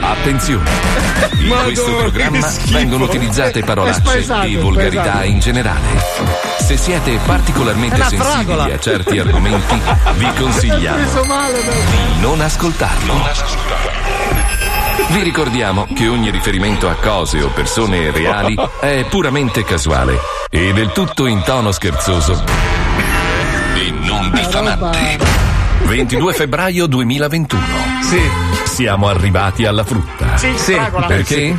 Attenzione! In Madonna, questo programma vengono utilizzate È parolacce e volgarità spaesato. in generale. Se siete particolarmente sensibili fragola. a certi argomenti, vi consigliamo male, di non ascoltarlo. Vi ricordiamo che ogni riferimento a cose o persone reali è puramente casuale e del tutto in tono scherzoso e non diffamante. 22 febbraio 2021. Sì. Siamo arrivati alla frutta. Sì, Sì. Perché? Sì.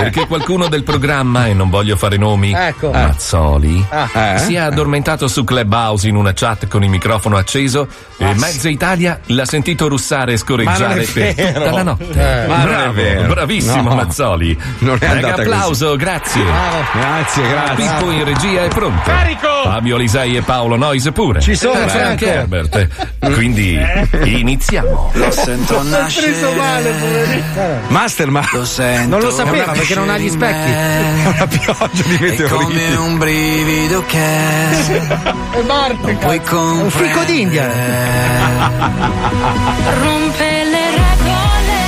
Perché qualcuno del programma, e non voglio fare nomi, Ecco. Mazzoli, Ah. si è addormentato su Clubhouse in una chat con il microfono acceso e mezza Italia l'ha sentito russare e scorreggiare per tutta la notte. Eh, ma non è Bravo, vero. bravissimo No. Mazzoli. Non è Mega andata così. applauso, grazie. Grazie, grazie. Pippo in regia è pronto. Carico! Fabio Lisei e Paolo Noise pure. Ci sono, Eh, Franco. anche Herbert. Quindi iniziamo. Lo sento nascere. preso male, poverino. Master, ma Lo sento. Non lo sapeva perché non ha gli specchi. È una pioggia di È come meteoriti. un brivido che È Marco. puoi. Un fico d'India. Rompe le regole.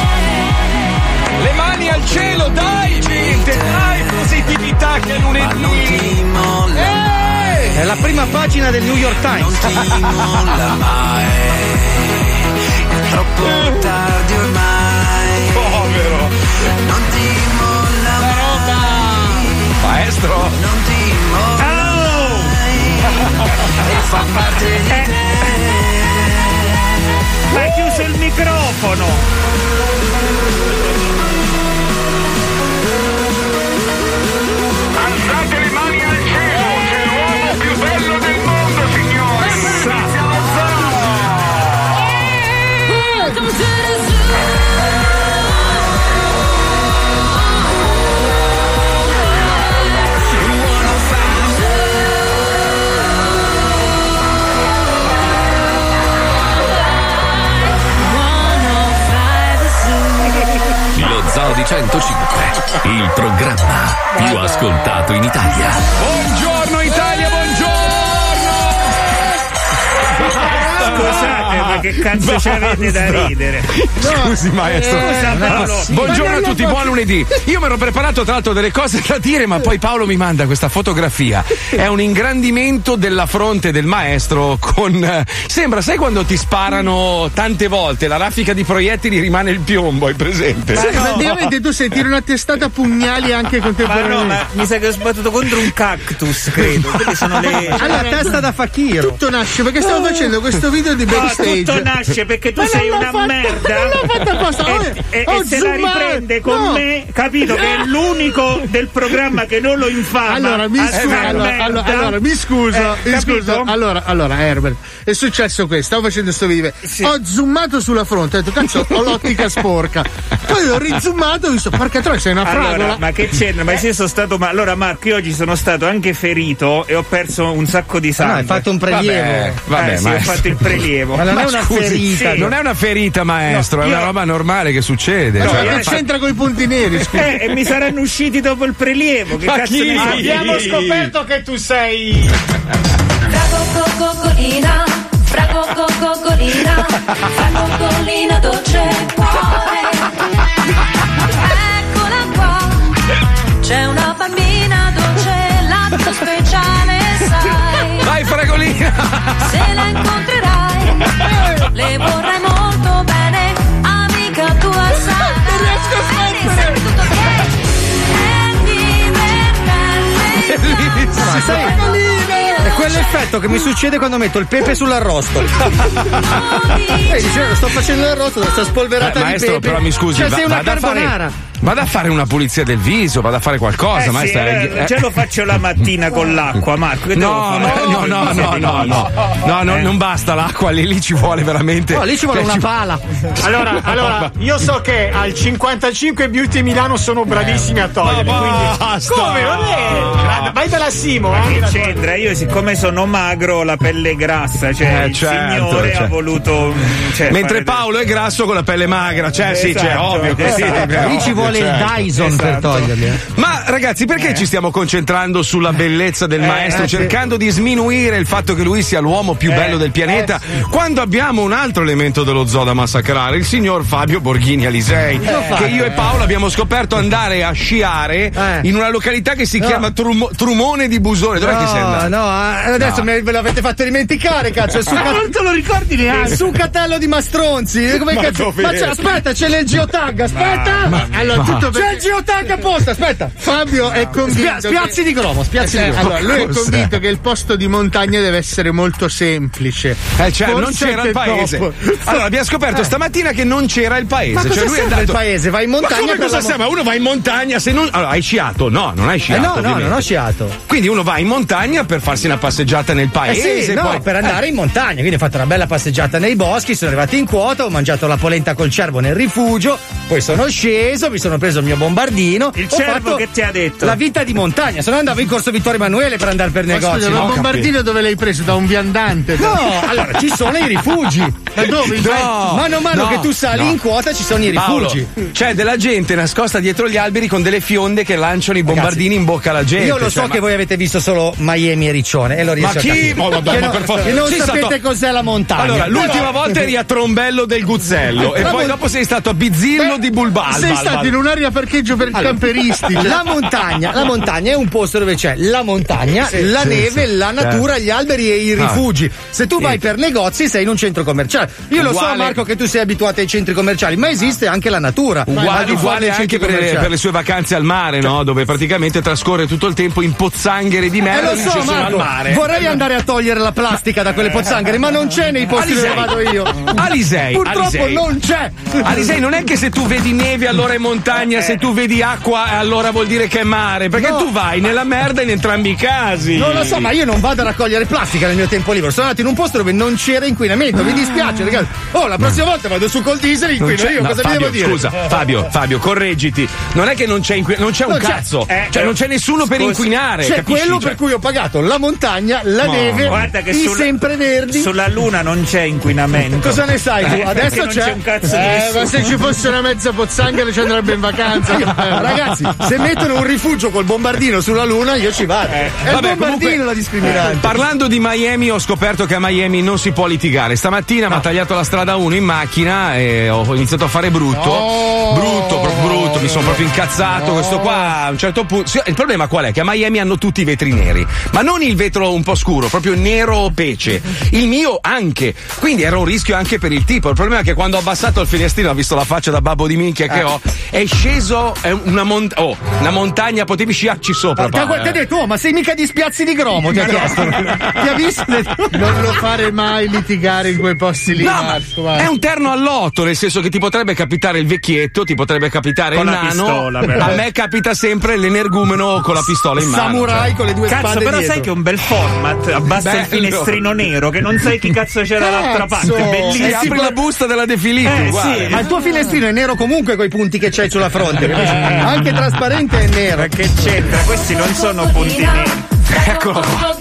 Le mani al cielo, dai, gente, dai, positività che è non lunedì. È la prima pagina del New York non Times. ti molla mai. È troppo tardi ormai. Maestro. Non ti. E fa parte di te. Ma hai chiuso il microfono! 905, il programma più ascoltato in Italia. Buongiorno Italia! Ma che cazzo ci avete da ridere? Scusi maestro. Scusa Paolo. Buongiorno a tutti, buon lunedì. Io mi ero preparato tra l'altro delle cose da dire, ma poi Paolo mi manda questa fotografia. È un ingrandimento della fronte del maestro con. eh, Sembra, sai quando ti sparano tante volte, la raffica di proiettili rimane il piombo, hai presente? Sì, praticamente tu sei tiri una testata a pugnali anche Ma no, contemporaneamente. ma mi sa che ho sbattuto contro un cactus, credo. Quelle sono le. Allora, testa da fakiro. Tutto nasce perché stavo facendo questo video di No, backstage. Tutto nasce perché tu Ma sei una fatto- merda non l'ho fatto apposta, e, e- e ho se la riprende con No. me, capito che è l'unico del programma che non lo infama. Allora, mi scusa, sta allora, allora, allora, mi scusa, Eh, mi capito? Allora, allora, Herbert, è successo questo, stavo facendo sto video. Ho zoomato sulla fronte, ho detto, cazzo, ho l'ottica sporca. Poi ho rizoomato e ho visto, porca troia, sei una fragola. Ma che c'entra? Ma se io sono stato. Ma allora, Marco, io oggi sono stato anche ferito e ho perso un sacco di sangue. hai fatto un prelievo. Vabbè, vabbè, eh, sì, ho fatto il prelievo. Ma non è una ferita, Non è una ferita, maestro, No, è una io- roba normale che succede. No, cioè, io- che c'entra con i punti neri, scusa. Eh, e mi saranno usciti dopo il prelievo. Che Ma cazzo chi? Abbiamo scoperto che tu sei. Frago coccolina, frago coccolina, frago coccolina dolce cuore. Eccola qua, c'è una bambina dolce, latte speciale, sai. Vai, fragolina! Se la incontrerai, le vorrai molto bene, amica tua sai. Non riesco a smettere. tutto ok. È divertente. Quell'effetto che mi succede quando metto il pepe sull'arrosto. Eh, sto facendo l'arrosto, sta spolverata Eh, di maestro, pepe. però mi scusi, Cioè, va- sei una vada a fare- carbonara. Vada a fare una pulizia del viso, vada a fare qualcosa, Eh sì, maestro. eh, eh, già lo faccio la mattina con l'acqua, Marco. No, ma- no, no, no, no, no, no, no, Eh. non basta l'acqua, lì, lì ci vuole veramente. No, lì ci vuole una pala. Allora, allora, io so che al 55 Beauty Milano sono bravissimi a toglierli, quindi. basta! Come? Non è? Vai dalla Simo, Ma eh? che c'entra? Io siccome sono magro la pelle è grassa, cioè Eh, il certo, signore certo. ha voluto. cioè, Mentre Paolo è grasso con la pelle magra, cioè sì, cioè, Esatto, ovvio così. esatto. Lì ci vuole il certo. Dyson per Esatto. toglierli. eh. Ma ragazzi, perché ci stiamo concentrando sulla bellezza del maestro, eh, sì. cercando di sminuire il fatto che lui sia l'uomo più bello del pianeta, quando abbiamo un altro elemento dello zoo da massacrare, il signor Fabio Borghini Alisei, che io e Paolo abbiamo scoperto andare a sciare Eh. in una località che si No. chiama Trum- Trumone di Busone. Dov'è che sei No, andato? no, eh, adesso No. me, ve l'avete fatto dimenticare, cazzo. È su Non te lo ricordi neanche? Su catello di Mastronzi. Come Ma cazzo? Ma c'è, aspetta, c'è nel geotag, aspetta! Allora, tutto c'è il geotag apposta, aspetta! Fabio è convinto. Spia- spiazzi di gromo, spiazzi di Eh, gromo. allora, lui è Cos'è? convinto che il posto di montagna deve essere molto semplice. Eh, cioè, non c'era il paese. dopo. Allora, abbiamo scoperto stamattina che non c'era il paese. Ma cosa cioè, lui è andato... il paese? Vai in Ma montagna come per cosa la mo- serve? Uno va in montagna se non. Allora, hai sciato? No, non hai Eh sciato. no, no, non ho sciato. Quindi uno va in montagna per farsi una passeggiata nel Eh paese. sì, no, poi... per andare in montagna, quindi ho fatto una bella passeggiata nei boschi, sono arrivato in quota, ho mangiato la polenta col cervo nel rifugio, poi sono sceso, mi sono preso il mio bombardino. Il cervo che ti ha detto? La vita di montagna, se no andavo in corso Vittorio Emanuele per andare per Ma negozi. scusa, ma no? il bombardino dove l'hai preso? Da un viandante? No, allora ci sono i rifugi. Da dove? No, Mano a mano no, che tu sali no. in quota ci sono i Paolo, rifugi. c'è della gente nascosta dietro gli alberi con delle fionde che lanciano i bombardini in bocca alla gente. Io lo so cioè, che ma- voi avete visto solo Miami e Riccione e lo riesco Ma a chi? capire. Oh, Madonna, ma non, per favore. che non Sei sapete stato- cos'è la montagna. Allora, l'ultima Però- volta eri a Trombello del Guzzello e La poi mon- dopo sei stato a Bizzillo di Bulbalba. Sei stato in un'area parcheggio per camperisti. cioè. La montagna, la montagna è un posto dove c'è la montagna, la neve, la natura, gli alberi e i Ah. rifugi. Se tu vai per negozi sei in un centro commerciale. Io lo so Uguale- Marco che tu sei abituato ai centri commerciali, ma esiste anche la natura. Al Uguale, uguale anche per le, per le sue vacanze al mare, no? Dove praticamente trascorre tutto il tempo in pozzanghere di Eh merda. lo dice, so sono al Marco, mare. Vorrei andare a togliere la plastica da quelle pozzanghere, ma non c'è nei posti dove Alisei. vado io. Alisei, Purtroppo Alisei. non c'è. Alisei, non è che se tu vedi neve allora è montagna, se tu vedi acqua allora vuol dire che è mare, perché No. tu vai nella merda in entrambi i casi. Non lo so, ma io non vado a raccogliere plastica nel mio tempo libero. Sono andato in un posto dove non c'era inquinamento. Mi dispiace, ragazzi. Oh, la prossima volta vado su col diesel e inquino io. no, Cosa Fabio, devo dire? Scusa, Fabio, Fabio, correggiti. Non è che non c'è, inqui- non c'è un Non c'è. cazzo. Eh, cioè, eh, non c'è nessuno per inquinare. C'è capisci? quello Cioè- per cui ho pagato la montagna, la No. neve, Guarda che i sul- sempreverdi. Sulla Luna non c'è inquinamento. Cosa ne sai tu? Eh, Adesso non c'è. c'è un cazzo di Eh, ma se ci fosse una mezza pozzanghera ci andrebbe in vacanza. Ragazzi, se mettono un rifugio col bombardino sulla luna, io ci vado. È il Eh, Vabbè, bombardino comunque, la discriminante. Parlando di Miami, ho scoperto che a Miami non si può litigare. Stamattina mi ha tagliato la strada 1 in macchina e ho iniziato a fare brutto. Oh. Brutto, proprio brutto. Mi sono proprio incazzato. Questo qua a un certo punto. Il problema qual è? Che a Miami hanno tutti i vetri neri, ma non il vetro un po' scuro, proprio nero pece. Il mio anche. Quindi era un rischio anche per il tipo. Il problema è che quando ho abbassato il finestrino, ho visto la faccia da babbo di minchia che ho, è sceso è una, mont- oh, una montagna, potevi sciarci sopra. Ti ha Paolo, ti ha eh. detto, oh, ma sei mica di spiazzi di gromo? Ti ha chiesto. Ti ha visto? Non lo fare mai litigare in quei posti lì, No, ma Marco. è un terno all'otto, nel senso che ti potrebbe capitare il vecchietto, ti potrebbe capitare Con il la nano. pistola, però. a me capita sempre l'energumeno con la pistola in mano. Samurai con le due Cazzo, spade però dietro. sai che è un bel format. Abbassa il Bello. finestrino nero, che non sai chi cazzo c'è dall'altra parte. Cioè, Bellissimo. si apre la busta della De Filippi, Eh, sì. Ma il tuo finestrino è nero comunque con i punti che c'hai sulla fronte? Anche trasparente è nero. Ma che c'entra? Questi non sono punti neri. Eccolo qua.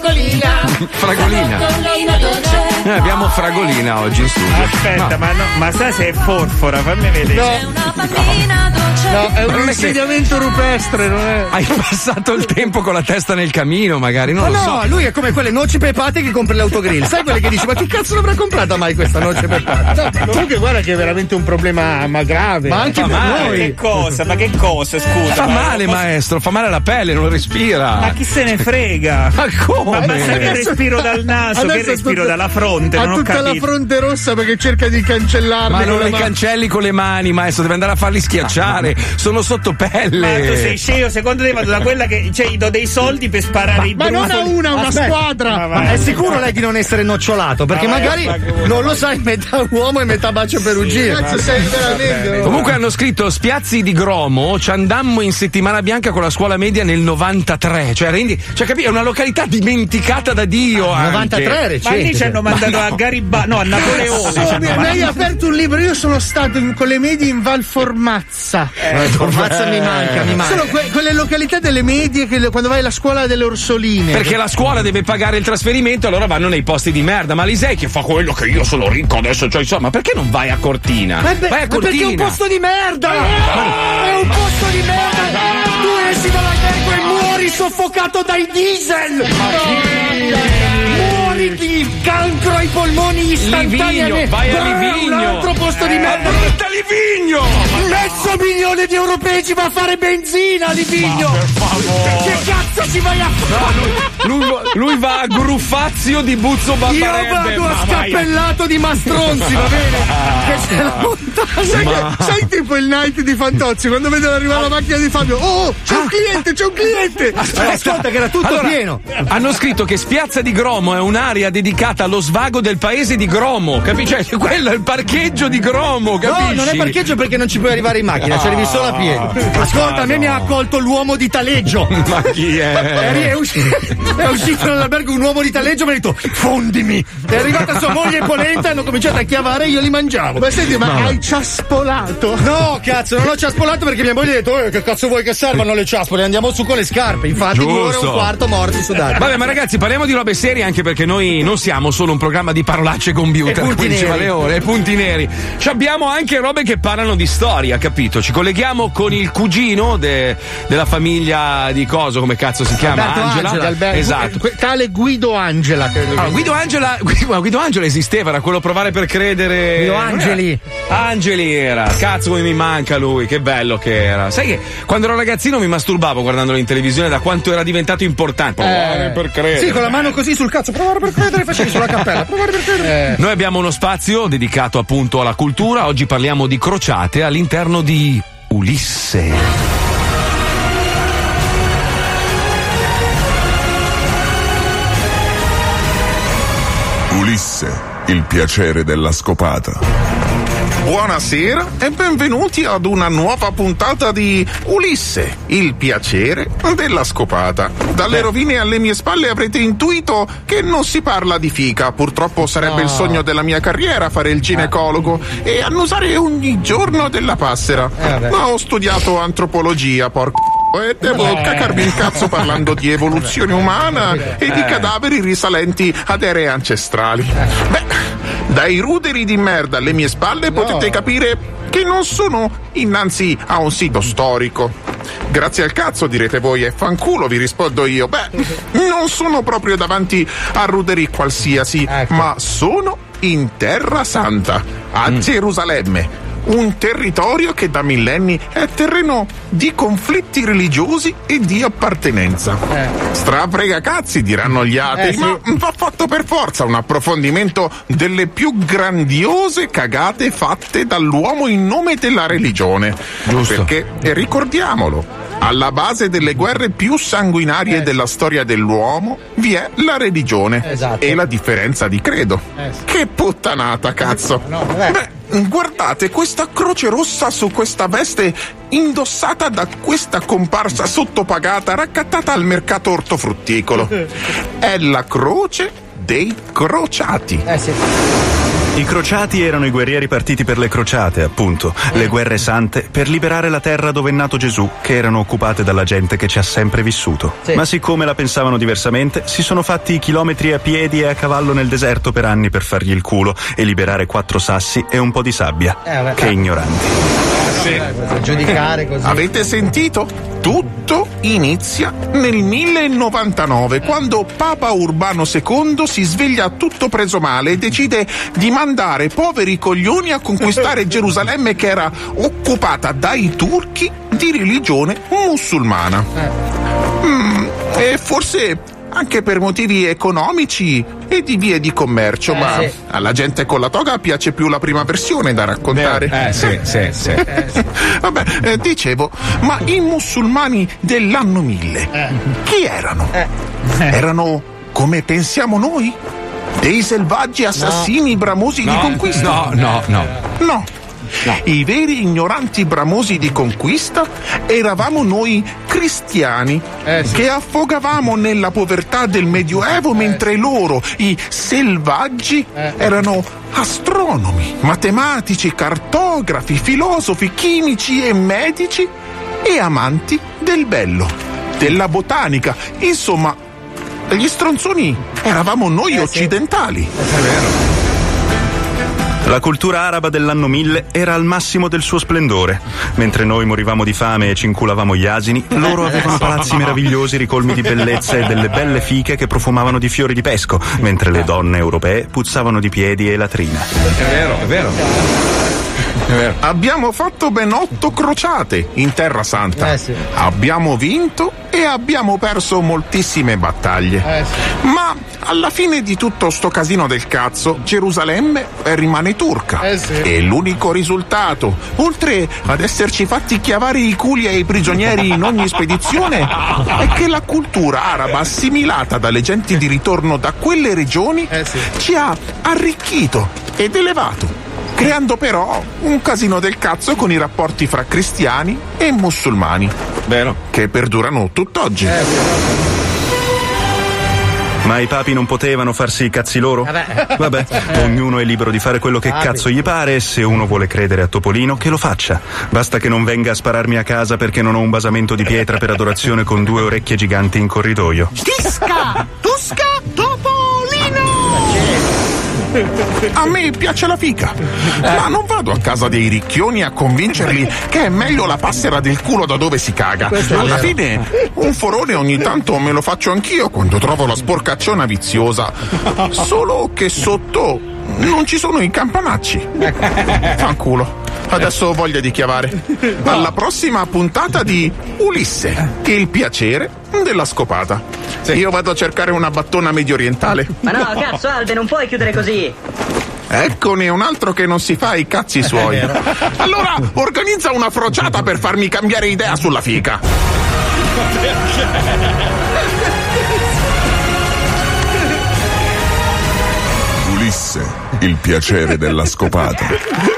Fragolina. Abbiamo Fragolina oggi in studio. Aspetta, No. ma, no, ma sai se è forfora? Fammi vedere. Una bambina dolce. No, è un Non è che- insediamento rupestre, non è. Hai passato il tempo con la testa nel camino, magari, non Ma lo no, so. lui è come quelle noci pepate che compri l'autogrill. Sai quelle che dici, ma chi cazzo l'avrà comprata mai questa noce pepata? No, comunque guarda che è veramente un problema ma grave. Ma anche Fa per male. Ma noi. che cosa? Ma che cosa? Scusa. Fa ma male, posso- maestro, fa male alla pelle, non respira. Ma chi se ne frega? Ma come? Ma basta che respiro dal naso, che Adesso respiro tutta- dalla fronte, Ha non ho tutta la capito. fronte rossa perché cerca di cancellarli. Ma non le mano. cancelli con le mani, maestro, deve andare a farli schiacciare. Sono sotto pelle. Ma tu sei scemo, secondo te vado da quella che cioè, gli do dei soldi per sparare i Ma non a brufoli? una, a una Aspetta. squadra. Ma Ma è sicuro lei di non essere nocciolato? Perché Ma vai magari non lo sai, metà uomo e metà bacio perugino. Sei veramente. Comunque hanno scritto Spiazzi di Gromo, ci andammo in settimana bianca con la scuola media nel 93. Cioè, rendi, cioè capi- è una località dimenticata da Dio. anche. Ma lì ci hanno mandato a Garibaldi, no, a Napoleone. ci hanno mi, mi hai mandato. aperto un libro, io sono stato in- con le medie in Val Formazza. Formazza mi manca, mi manca. Sono que- quelle località delle medie che le- quando vai alla scuola delle orsoline. Perché la scuola deve pagare il trasferimento, allora vanno nei posti di merda. Ma Lisei che fa quello che io sono ricco adesso, cioè insomma, perché non vai a Cortina? Ma, beh, vai a ma perché è un Cortina. posto di merda! È un posto di merda! Tu esci dall'albergo e muori soffocato dai diesel! Muori di cancro ai polmoni istantaneamente! vai a Livigno. Un altro posto di merda! Brutta Livigno! Mezzo milione di europei ci va a fare benzina Livigno! Che cazzo ci vai a fare? Lui, lui va a Gruffazio di Buzzo Io Babbarebbe. vado ma a vai scappellato di Mastronzi, va bene? Che c'è la montagna! Sai, Ma- sai tipo il night di Fantozzi quando vedono arrivare la macchina di Fabio? Oh, c'è un cliente, c'è un cliente! Eh, ascolta che era tutto Allora, pieno! Hanno scritto che Spiazza di Gromo è un'area dedicata allo svago del paese di Gromo, capisci? Cioè, quello è il parcheggio di Gromo, capisci? No, non è parcheggio perché non ci puoi arrivare in macchina, ci arrivi solo a piedi. Ascolta, a me mi ha accolto l'uomo di taleggio. Ma chi È, è? uscito, è uscito dall'albergo un uomo di taleggio e mi ha detto fondimi. È arrivata sua moglie polenta e hanno cominciato a chiavare e io li mangiavo. Ma senti, ma hai ciaspolato? No, cazzo, non ho ciaspolato perché mia moglie ha detto, eh, che cazzo vuoi che servano le ciaspole? Andiamo su con le scarpe. Infatti, due ore e Giusto. un quarto morti sudati. Vabbè, ma ragazzi, parliamo di robe serie anche perché noi non siamo solo un programma di parolacce computer, E punti diceva neri. Leone, e punti neri. Ci abbiamo anche robe che parlano di storia, capito? Ci colleghiamo con il cugino de- della famiglia di Coso, come cazzo si chiama? Alberto Angela. Angela, Alberto- Esatto. que- Tale Guido Angela, credo. Allora, che- Guido Angela, Guido, Guido Angela esisteva, era quello provare per credere. Guido non era- Angeli. Angeli era, cazzo come mi manca lui, che bello che era. Sai che quando ero ragazzino mi masturbavo guardandolo in televisione da quanto era diventato importante. Provare per credere. Sì, con la mano così sul cazzo, provare per credere, facevi sulla cappella, credere. Noi abbiamo uno spazio dedicato appunto alla cultura. Oggi parliamo di crociate all'interno di Ulisse. Ulisse, il piacere della scopata. Buonasera e benvenuti ad una nuova puntata di Ulisse, il piacere della scopata. Dalle rovine alle mie spalle avrete intuito che non si parla di fica. Purtroppo sarebbe il sogno della mia carriera fare il ginecologo e annusare ogni giorno della passera. Ma ho studiato antropologia, porco. E devo cacarmi il cazzo parlando di evoluzione umana e di cadaveri risalenti ad eree ancestrali. Beh, dai ruderi di merda alle mie spalle potete capire che non sono innanzi a un sito storico. Grazie al cazzo direte voi e fanculo vi rispondo io. Beh, non sono proprio davanti a ruderi qualsiasi, ma sono in Terra Santa, a Gerusalemme. Un territorio che da millenni è terreno di conflitti religiosi e di appartenenza. Strafrega cazzi, diranno gli atei, ma va fatto per forza un approfondimento delle più grandiose cagate fatte dall'uomo in nome della religione. Giusto. Perché, e ricordiamolo, alla base delle guerre più sanguinarie della storia dell'uomo vi è la religione Esatto. e la differenza di credo. Che puttanata, cazzo! Beh, guardate questa croce rossa su questa veste indossata da questa comparsa sottopagata raccattata al mercato ortofrutticolo. È la croce dei crociati. Eh sì. I crociati erano i guerrieri partiti per le crociate, appunto, le guerre sante per liberare la terra dove è nato Gesù, che erano occupate dalla gente che ci ha sempre vissuto. Sì. Ma siccome la pensavano diversamente, si sono fatti i chilometri a piedi e a cavallo nel deserto per anni per fargli il culo e liberare quattro sassi e un po' di sabbia. Eh, vabbè. che ignoranti. A giudicare così. Avete sentito? Tutto inizia nel 1099, quando Papa Urbano II si sveglia tutto preso male e decide di mandare poveri coglioni a conquistare Gerusalemme che era occupata dai turchi di religione musulmana. Mm, e forse anche per motivi economici e di vie di commercio, Eh, ma sì. alla gente con la toga piace più la prima versione da raccontare. Eh sì, sì, sì. Vabbè, eh, dicevo, ma i musulmani dell'anno 1000 chi erano? Erano come pensiamo noi? Dei selvaggi assassini bramosi di No, conquista? no, no, no. No, I veri ignoranti bramosi di conquista eravamo noi cristiani che affogavamo nella povertà del Medioevo mentre loro, i selvaggi, erano astronomi, matematici, cartografi, filosofi, chimici e medici e amanti del bello, della botanica, insomma, gli stronzoni eravamo noi occidentali. La cultura araba dell'anno 1000 era al massimo del suo splendore. Mentre noi morivamo di fame e ci inculavamo gli asini, loro avevano palazzi meravigliosi ricolmi di bellezza e delle belle fiche che profumavano di fiori di pesco, mentre le donne europee puzzavano di piedi e latrine. È vero, è vero. Abbiamo fatto ben otto crociate in Terra Santa. Abbiamo vinto e abbiamo perso moltissime battaglie. Ma alla fine di tutto sto casino del cazzo, Gerusalemme rimane turca. E l'unico risultato, oltre ad esserci fatti chiavare i culi ai prigionieri in ogni spedizione, è che la cultura araba assimilata dalle genti di ritorno da quelle regioni ci ha arricchito ed elevato creando però un casino del cazzo con i rapporti fra cristiani e musulmani. Vero. Che perdurano tutt'oggi. Ma i papi non potevano farsi i cazzi loro? Vabbè. Vabbè, ognuno è libero di fare quello che cazzo gli pare e se uno vuole credere a Topolino, che lo faccia. Basta che non venga a spararmi a casa perché non ho un basamento di pietra per adorazione con due orecchie giganti in corridoio. Tisca! Tusca! Topolino! A me piace la fica, ma non vado a casa dei ricchioni a convincerli che è meglio la passera del culo da dove si caga. Alla fine, un forone ogni tanto me lo faccio anch'io quando trovo la sporcacciona viziosa. Solo che sotto non ci sono i campanacci. Fanculo. Adesso ho voglia di chiavare. Alla prossima puntata di Ulisse, il piacere della scopata. Io vado a cercare una battona medio orientale. Ma no, cazzo, Alde, non puoi chiudere così. Eccone un altro che non si fa i cazzi suoi. Allora, organizza una frociata per farmi cambiare idea sulla fica. Ulisse, il piacere della scopata.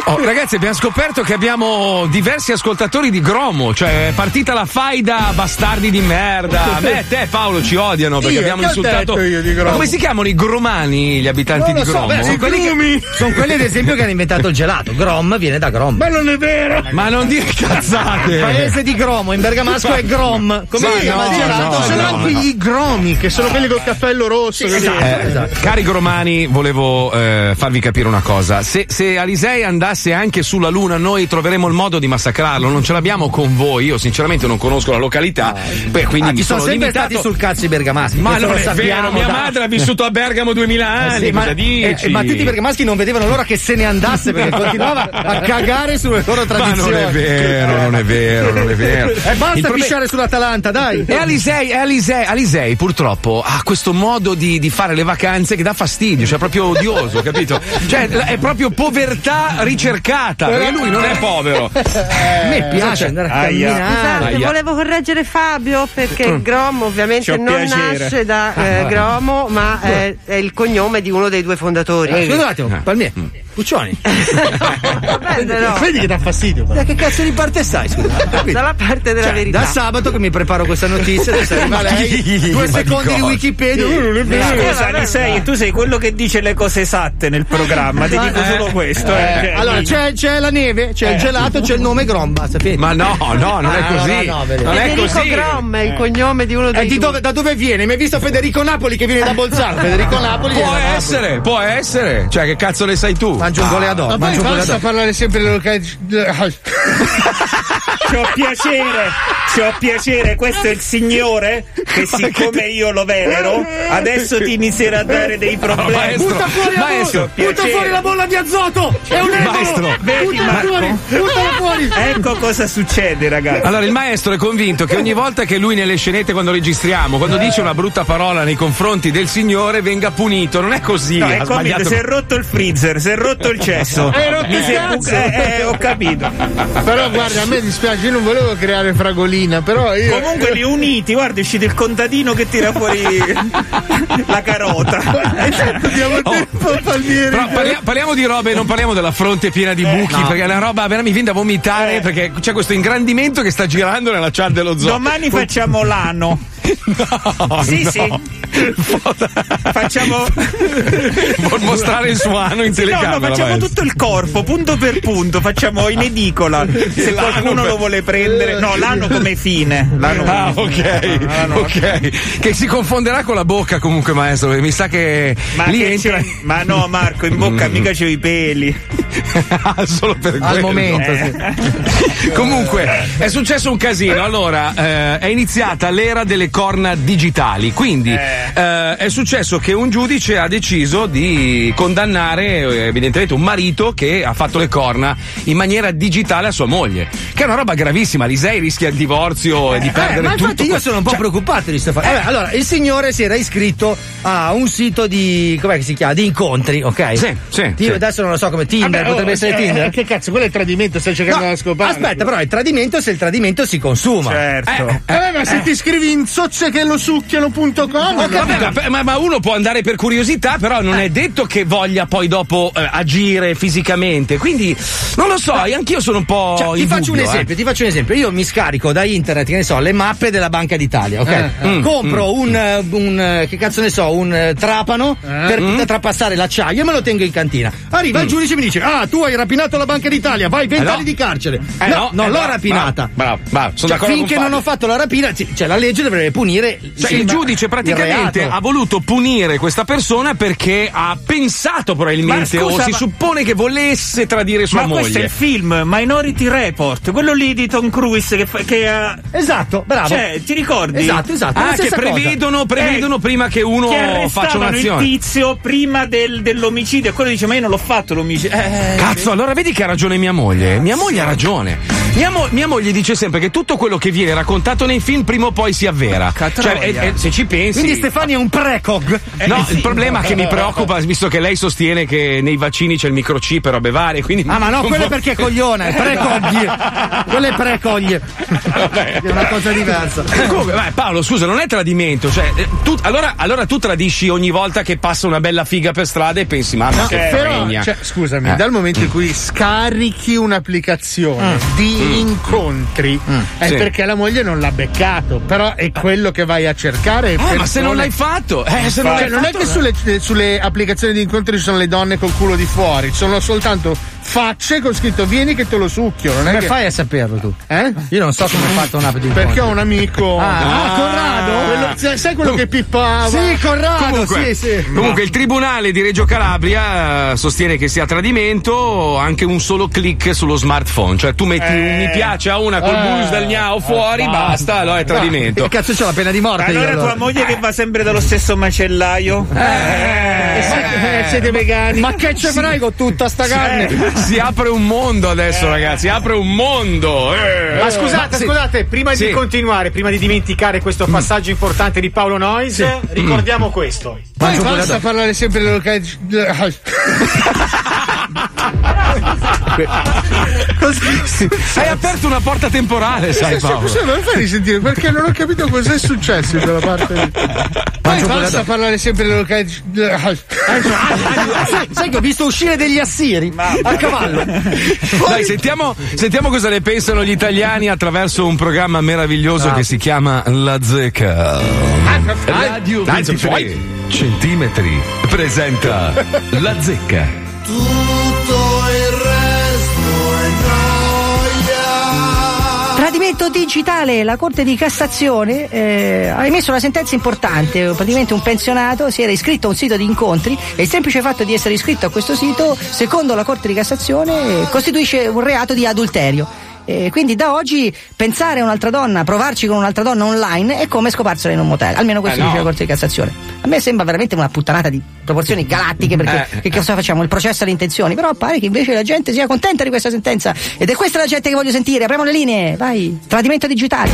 Oh, ragazzi, abbiamo scoperto che abbiamo diversi ascoltatori di Gromo, cioè è partita la faida bastardi di merda. A me e te Paolo ci odiano perché Io? abbiamo insultato. detto io di Gromo? Ma come si chiamano i gromani, gli abitanti di so, Gromo? beh, sono quelli, che- sono quelli, ad esempio che hanno inventato il gelato. Grom viene da Grom. Ma non è vero! Ma non dire cazzate! Il paese di Gromo, in Bergamasco è Grom. Come Sì, si chiama ma il gelato? no, sono no, anche no. gli gromi, che sono quelli col cappello rosso. Sì, esatto, Eh, Cari Gromani, volevo eh, farvi capire una cosa. Se, se Alisei andasse anche sulla Luna, noi troveremo il modo di massacrarlo. Non ce l'abbiamo con voi. Io, sinceramente, non conosco la località. Beh, quindi Ah, mi ci sono sono sempre limitato. stati sul cazzo i bergamaschi. Ma non lo è sappiamo, vero, mia dai. madre ha vissuto a Bergamo 2000 Eh anni. sì, ma, cosa dici? eh, ma tutti i bergamaschi non vedevano l'ora che se ne andasse perché continuava a cagare sulle loro Ma tradizioni. non è vero, non è vero, non è vero. E Il basta proble- pisciare sull'Atalanta, dai. E Alisei, Alisei, Alisei purtroppo ha questo modo di, di fare le vacanze che dà fastidio, cioè proprio odioso, capito? Cioè è proprio povertà ricercata, perché lui non è povero. A me piace andare a Aia. camminare. Scusate, Aia. volevo correggere Fabio perché Mm. Gromo ovviamente non piacere. nasce da eh, Gromo, ma eh, è il cognome di uno dei due fondatori. Eh, Scusa un attimo, Palmieri. Puccioni. Vedi che dà fastidio. Da che cazzo di parte stai? Scusa. Dalla parte della Cioè, verità. Da sabato che mi preparo questa notizia, adesso arriva lei, due Ma di secondi di? Wikipedia. Uh, non è vero. Scusa, ne sei, tu sei quello che dice le cose esatte nel programma, ti dico solo questo. eh, Eh, allora c'è, c'è la neve, c'è il gelato, c'è il nome Grom, basta finito. Ma no, no, non è Ah, così. no, no, vedi. Non è Federico così. Grom è il cognome di uno E dei di due. dove, da dove viene? Mi hai visto Federico Napoli che viene da Bolzano? Federico Napoli Può Napoli. essere, può essere. Cioè, che cazzo ne sai tu? Mangio un goleador, Ma poi mangio un basta goleador. parlare sempre delle località. Ci ho piacere, ci ho piacere, questo è il signore che siccome io lo venero, adesso ti inizierà a dare dei problemi. Maestro, Butta fuori la Maestro, bolla! Butta fuori la bolla di azoto! È un! Maestro, vedi, Buttala Marco? fuori! Buttala fuori! Ecco cosa succede, ragazzi. Allora, il maestro è convinto che ogni volta che lui nelle scenette, quando registriamo, quando dice una brutta parola nei confronti del signore, venga punito. Non è così. No, ha è convinto, sbagliato. si è rotto il freezer, si è rotto il cesso. Hai rotto Mi il si è cazzo. eh, eh, ho capito. Però guarda, a me dispiace io non volevo creare fragolina, però io. Comunque li uniti, guarda, è uscito il contadino che tira fuori la carota. Esatto, a Palmieri. Però parlia- parliamo di robe, non parliamo della fronte piena di buchi, no. perché è una roba veramente mi viene da vomitare, perché c'è questo ingrandimento che sta girando nella chat dello zoo. Domani facciamo l'ano. No, Sì, no. sì. Facciamo. Vuol mostrare il suo ano in Sì, no, telecamera. no, facciamo maestro. tutto il corpo, punto per punto, facciamo in edicola. Se L'ano qualcuno per- lo vuole prendere. No, l'anno come fine. L'anno Ah, come ok, Ah, no. ok. Che si confonderà con la bocca comunque, maestro, perché mi sa che Ma, lì che entra. c'è- ma no, Marco, in bocca Mm. mica c'ho i peli. Solo per Al quello. momento, Eh. Comunque, è successo un casino. Allora, eh, è iniziata l'era delle corna digitali. Quindi, eh, è successo che un giudice ha deciso di condannare, eh, evidentemente, un marito che ha fatto le corna in maniera digitale a sua moglie. Che è una roba gravissima. Lisei rischia il divorzio e di Eh, perdere ma tutto. infatti io sono un po' Cioè, preoccupato di Stefano. Vabbè, allora, il signore si era iscritto a un sito di. com'è che si chiama? Di incontri, ok? Sì, sì, Io sì. adesso non lo so come Tinder, Vabbè, oh, potrebbe essere eh, Tinder. eh, Che cazzo, quello è tradimento, stai cercando No, la scopare. Aspetta, però è tradimento se il tradimento si consuma. Certo. Eh, vabbè, ma se ti iscrivi in zoccechellosucchiano.com Vabbè, ma, ma- ma uno può andare per curiosità, però non è detto che voglia poi dopo eh, agire fisicamente. Quindi non lo so, anch'io sono un po'. Cioè, ti faccio un dubbio, esempio, eh. ti faccio un esempio. Io mi scarico da internet, che ne so, le mappe della Banca d'Italia, ok? Eh, eh. Compro Mm, un, eh, un, eh, che cazzo ne so, un eh, trapano per Mm. trapassare l'acciaio e me lo tengo in cantina. Arriva il Mm. giudice e mi dice: Ah, tu hai rapinato la Banca d'Italia, vai 20 Eh no. anni di carcere. Eh no, no, non eh l'ho no, rapinata. bravo, bravo, bravo, sono Cioè, d'accordo finché non ho fatto la rapina, cioè la legge dovrebbe punire. Cioè, il ma- giudice praticamente il ha voluto punire questa persona perché ha pensato probabilmente Ma scusa, o si ma- suppone che volesse tradire sua Ma moglie. questo è il film Minority Report, quello lì di Tom Cruise che, fa- che ha. Esatto, bravo. Cioè, ti ricordi? Esatto, esatto, Ah, che prevedono, prevedono prima che uno che faccia arrestavano il un'azione. tizio prima del- dell'omicidio e quello dice ma io non l'ho fatto l'omicidio Eh, Cazzo, allora vedi che ha ragione mia moglie. Mia moglie ha ragione. Mia, mo- mia moglie dice sempre che tutto quello che viene raccontato nei film prima o poi si avvera. Cioè, e- e se ci pensi. Quindi Stefani è un precog. No, il problema che mi preoccupa, visto che lei sostiene che nei vaccini c'è il microchip e robe varie, quindi. Ah, ma no, quello è perché è coglione, è quello è. Vabbè. È una cosa diversa. Come? Vai, Paolo, scusa, non è tradimento. Cioè, eh, tu, allora, allora tu tradisci ogni volta che passa una bella figa per strada e pensi, ma No, che però, fregna. cioè, scusami, Eh. dal momento in cui scarichi un'applicazione Mm. di Mm. incontri è Sì. perché la moglie non l'ha beccato, però è quello che vai a cercare. Eh, ma se non l'hai fatto, eh, se non Cioè, l'hai non è fatto- che sulle, sulle applicazioni di incontri ci sono le donne col culo di fuori, sono soltanto facce con scritto vieni che te lo succhio. Non è Come che... fai a saperlo tu? Eh? Io non so come hai fatto un'app di Perché ho un amico. Ah, ah, Corrado? Quello- sai- sai quello che pippava? Sì, Corrado, Comunque, sì, sì. comunque il tribunale di Reggio Calabria eh, sostiene che sia tradimento anche un solo click sullo smartphone. Cioè, tu metti un mi piace a una col Eh. bus del gnao fuori, Eh, basta, allora è tradimento. Che cazzo c'ho la pena di morte? allora io, tua moglie che va sempre dallo stesso macellaio Eh, se- eh, siete vegani. Ma che ci avrai con tutta sta carne? Si apre un mondo adesso, ragazzi. Si apre un mondo. Eh. Ma scusate, Ma sì. scusate, prima Sì. di continuare, prima di dimenticare questo passaggio importante di Paolo Noyes, ricordiamo questo. Poi basta parlare sempre delle locali. Hai aperto una porta temporale, sai Paolo. Scusa, ma fai risentire perché non ho capito cosa è successo in quella parte lì. Poi basta parlare sempre delle locali. sai, che ho visto uscire degli assiri a cavallo. Dai, sentiamo, sentiamo cosa ne pensano gli italiani attraverso un programma meraviglioso che si chiama La Zecca. Radio 23 centimetri presenta La Zecca. Tradimento digitale, la Corte di Cassazione eh, ha emesso una sentenza importante, praticamente un pensionato si era iscritto a un sito di incontri e il semplice fatto di essere iscritto a questo sito, secondo la Corte di Cassazione, eh, costituisce un reato di adulterio. Eh, quindi da oggi pensare a un'altra donna, provarci con un'altra donna online è come scoparsela in un motel, almeno questo Eh, no. dice la Corte di Cassazione. A me sembra veramente una puttanata di proporzioni galattiche perché Eh. che cosa facciamo? Il processo alle intenzioni, però pare che invece la gente sia contenta di questa sentenza ed è questa la gente che voglio sentire, apriamo le linee, vai, tradimento digitale.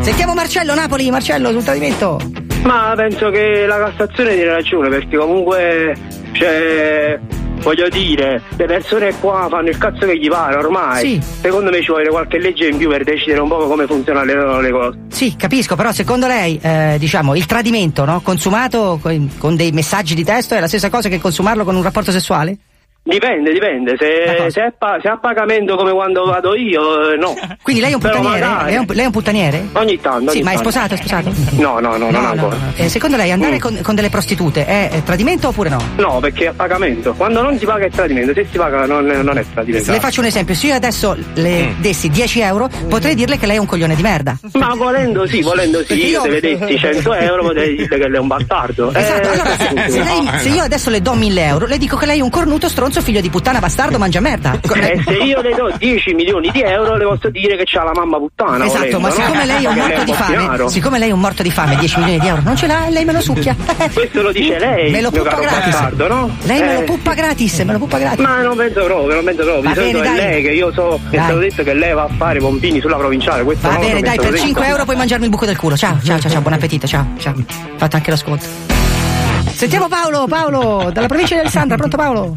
Sentiamo Marcello Napoli, Marcello sul tradimento. Ma penso che la Cassazione tiene ragione perché comunque cioè, voglio dire, le persone qua fanno il cazzo che gli pare ormai. Sì. Secondo me ci vuole qualche legge in più per decidere un po' come funzionano le, le cose. Sì, capisco, però secondo lei, eh, diciamo, il tradimento, no? Consumato con, con dei messaggi di testo è la stessa cosa che consumarlo con un rapporto sessuale? Dipende, dipende. Se, se, è pa- se è a pagamento come quando vado io, eh, no. Quindi lei è un puttaniere? magari- Lei è un, lei è un puttaniere? Ogni tanto. Sì, ogni ma è tanto. sposato, è sposato? No, no, no, non ancora. Eh, secondo lei andare Mm. con, con delle prostitute è tradimento oppure no? No, perché è a pagamento. Quando non si paga è tradimento, se si paga non, non è tradimento. Le faccio un esempio, se io adesso le Mm. dessi 10 euro, potrei dirle che lei è un coglione di merda. Ma volendo sì, volendo sì, io se vedessi 100 euro potrei dire che lei è un bastardo. Esatto, Eh, allora se, se lei- se io adesso le do 1000 euro, le dico che lei è un cornuto stronzo, figlio di puttana, bastardo, mangia merda. E se io le do 10 milioni di euro le posso dire che c'ha la mamma puttana. Esatto, volendo, ma no? siccome lei è un morto è di fame, chiaro. siccome lei è un morto di fame, 10 milioni di euro non ce l'ha, lei me lo succhia. Questo lo dice lei, Me lo puppa gratis. bastardo, no? Lei me lo Eh. puppa gratis, me lo puppa gratis. Ma non penso proprio, non penso proprio. Va Di solito bene, è dai. lei che io so, che è stato detto che lei va a fare pompini sulla provinciale. Questo Va bene, dai, è per detto. 5 euro puoi mangiarmi il buco del culo. Ciao, ciao, ciao, ciao, buon appetito, ciao, ciao. Fate anche l'ascolto. Sentiamo Paolo, Paolo, dalla provincia di Alessandra, pronto Paolo?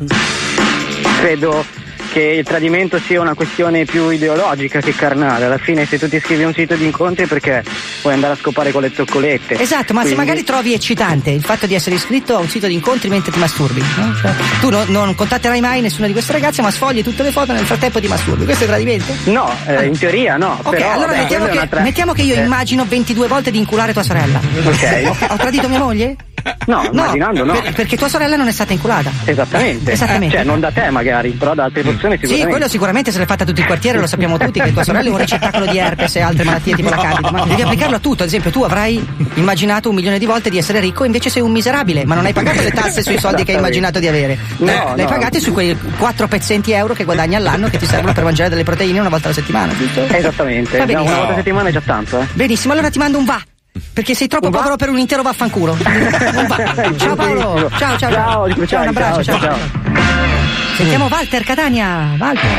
Credo che il tradimento sia una questione più ideologica che carnale. Alla fine se tu ti iscrivi a un sito di incontri è perché vuoi andare a scopare con le zoccolette. Esatto, ma se Quindi- magari trovi eccitante il fatto di essere iscritto a un sito di incontri mentre ti masturbi, no? Cioè, tu no- non contatterai mai nessuna di queste ragazze, ma sfogli tutte le foto e nel frattempo ti masturbi. Questo è tradimento? No, eh, in teoria no. Ok, però, allora vabbè, mettiamo, che, mettiamo che io Eh, immagino 22 volte di inculare tua sorella. Ok. Ho tradito mia moglie? No, immaginando no. per- perché tua sorella non è stata inculata. Esattamente. Esattamente. Cioè, non da te magari, però da altre persone Sì, sicuramente. quello sicuramente se l'è fatta tutto il quartiere, lo sappiamo tutti, che tua sorella è un ricettacolo di herpes e altre malattie tipo la candida, ma devi applicarlo a tutto, ad esempio tu avrai immaginato un milione di volte di essere ricco e invece sei un miserabile, ma non hai pagato le tasse sui soldi che hai immaginato di avere. No, Eh, le hai no. pagate su quei 4 pezzenti euro che guadagni all'anno che ti servono per mangiare delle proteine una volta alla settimana, giusto? Esattamente. No, una volta a settimana è già tanto, eh. Benissimo, allora ti mando un va. Perché sei troppo povero per un intero vaffanculo. Va. Ciao Paolo. Ciao, ciao, ciao. Ciao, un abbraccio, ciao. Sentiamo Walter Catania. Walter.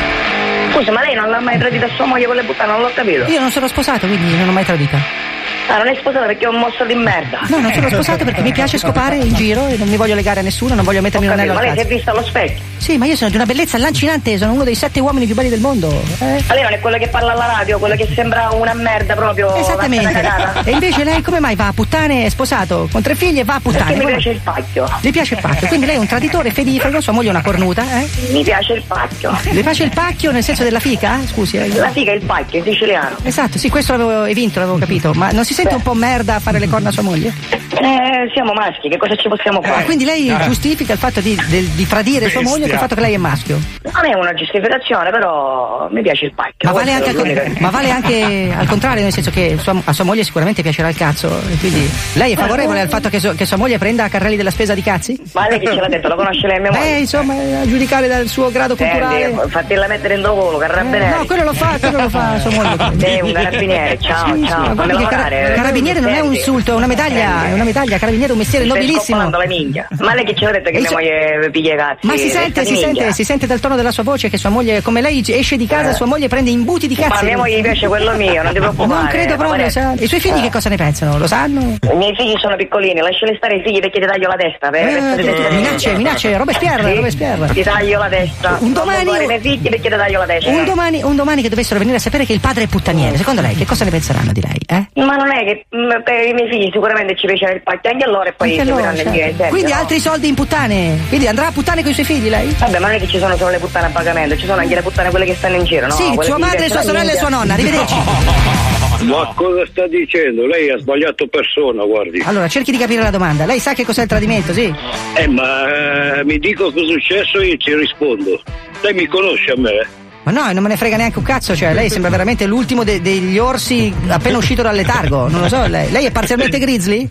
Scusa, ma lei non l'ha mai tradita sua moglie con le puttane? Non l'ho capito. Io non sono sposato, quindi non ho mai tradita. Ah, non è sposata perché è un mostro di merda. No, non sono sposato perché mi piace scopare in giro e non mi voglio legare a nessuno, non voglio mettermi Ho un anello ma al lei si è vista allo specchio. Sì, ma io sono di una bellezza allancinante, sono uno dei sette uomini più belli del mondo. eh. Ma lei non è quello che parla alla radio, quello che sembra una merda proprio. Esattamente. E invece lei come mai va a puttane, è sposato, con tre figli e va a puttane? Perché mi piace il pacchio. Le piace il pacchio, quindi lei è un traditore fedifrago, sua moglie è una cornuta, eh? Mi piace il pacchio. Le piace il pacchio nel senso della fica? Scusi. eh. La figa è il pacchio, è siciliano. Esatto, sì, questo l'avevo vinto, l'avevo capito. Ma non si sente un po' merda a fare le corna a sua moglie? Eh, siamo maschi, che cosa ci possiamo fare? Ah, quindi lei giustifica il fatto di, del- di tradire sua moglie col fatto che lei è maschio. Non è una giustificazione, però mi piace il pacchio. Ma vale, anche l'unica- ma vale anche al contrario, nel senso che sua- a sua moglie sicuramente piacerà il cazzo. Quindi lei è favorevole al fatto che, su- che sua moglie prenda a carrelli della spesa di cazzi? Ma lei che ce l'ha detto, lo conosce lei a memoria? Beh, insomma, a giudicare dal suo grado culturale. Senti, fatela mettere in volo, carabinieri. No, quello lo fa, quello lo fa sua moglie. Sei un carabiniere, ciao, Sì, sì, ciao. ma Fammi guardi che lavorare. Cara- carabiniere non è un Senti. insulto, è una medaglia, è una medaglia, carabiniere è un mestiere nobilissimo. Ma lei che ce l'ha detto che mia so- moglie piglia cazzi? Ma si sente, si sente, si sente dal tono della sua voce che sua moglie, come lei esce di casa, Eh. sua moglie prende imbuti di Ma cazzi. a mia moglie gli piace quello mio, non ti preoccupare. Non credo proprio, sa- I suoi figli che cosa ne pensano? Lo sanno? I miei figli sono piccolini, lasciali stare i figli perché ti taglio la testa. Eh, minacce, minacce, Robespierre, Robespierre. Ti taglio la testa. Un Non domani- guardare i miei figli perché ti taglio la testa. Un domani, un domani che dovessero venire a sapere che il padre è puttaniere, secondo lei che cosa ne penseranno di lei? Eh? Ma non è che mm, per i miei figli sicuramente ci piacerà il pacchio anche a loro e poi Anche mio certo. esempio. Quindi no? altri soldi in puttane. Quindi andrà a puttane con i suoi figli lei? Vabbè, ma non è che ci sono solo le puttane a pagamento, ci sono anche le puttane quelle che stanno in giro, no? sì, Quelle sua madre, sua sorella e sua nonna, arrivederci. Ma cosa sta dicendo? Lei ha sbagliato persona, guardi. Allora, cerchi di capire la domanda. Lei sa che cos'è il tradimento, sì? Eh, ma eh, mi dico cosa è successo e io ci rispondo. Lei mi conosce a me? Ma no, non me ne frega neanche un cazzo, cioè lei sembra veramente l'ultimo de- degli orsi appena uscito dal letargo, non lo so, lei, lei è parzialmente grizzly?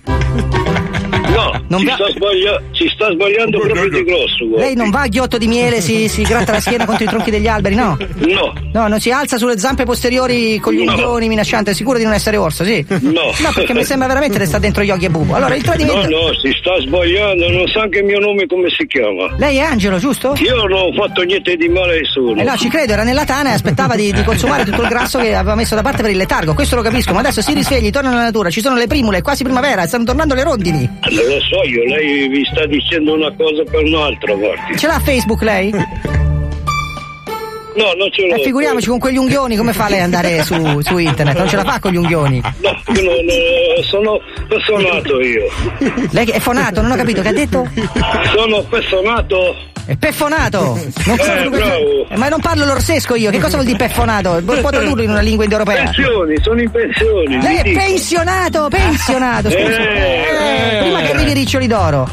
No, Non si, va- sta sbaglia- si sta sbagliando proprio di grosso, guardi. Lei non va a ghiotto di miele, si, si gratta la schiena contro i tronchi degli alberi, no? No, No, non si alza sulle zampe posteriori con gli No. unghioni minacciante, è sicuro di non essere orso, sì? No. No, perché mi sembra veramente di stare dentro Yogi e Bubo. Allora, il no, tradimento... no, si sta sbagliando, non sa anche il mio nome come si chiama. Lei è Angelo, giusto? Io non ho fatto niente di male a nessuno. Eh no, ci credo, era nella tana e aspettava di, di consumare tutto il grasso che aveva messo da parte per il letargo, questo lo capisco, ma adesso si risvegli, torna alla natura, ci sono le primule, è quasi primavera, stanno tornando le rondini. Le lo so io, lei vi sta dicendo una cosa per un'altra, guardi. Ce l'ha Facebook lei? No, non ce l'ho. Eh, figuriamoci con quegli unghioni, come fa lei ad andare su, su internet? Non ce la fa con gli unghioni. No, no, no, sono personato io. Lei è fonato, non ho capito, che ha detto? Sono personato. È peffonato! Non Eh, bravo. Eh, ma non parlo l'orsesco io, che cosa vuol dire peffonato? Può tradurlo in una lingua indoeuropea? Pensioni, sono in pensioni. Lei è dico. pensionato, pensionato, scusa. Eh, Eh, prima che arrivi i riccioli d'oro.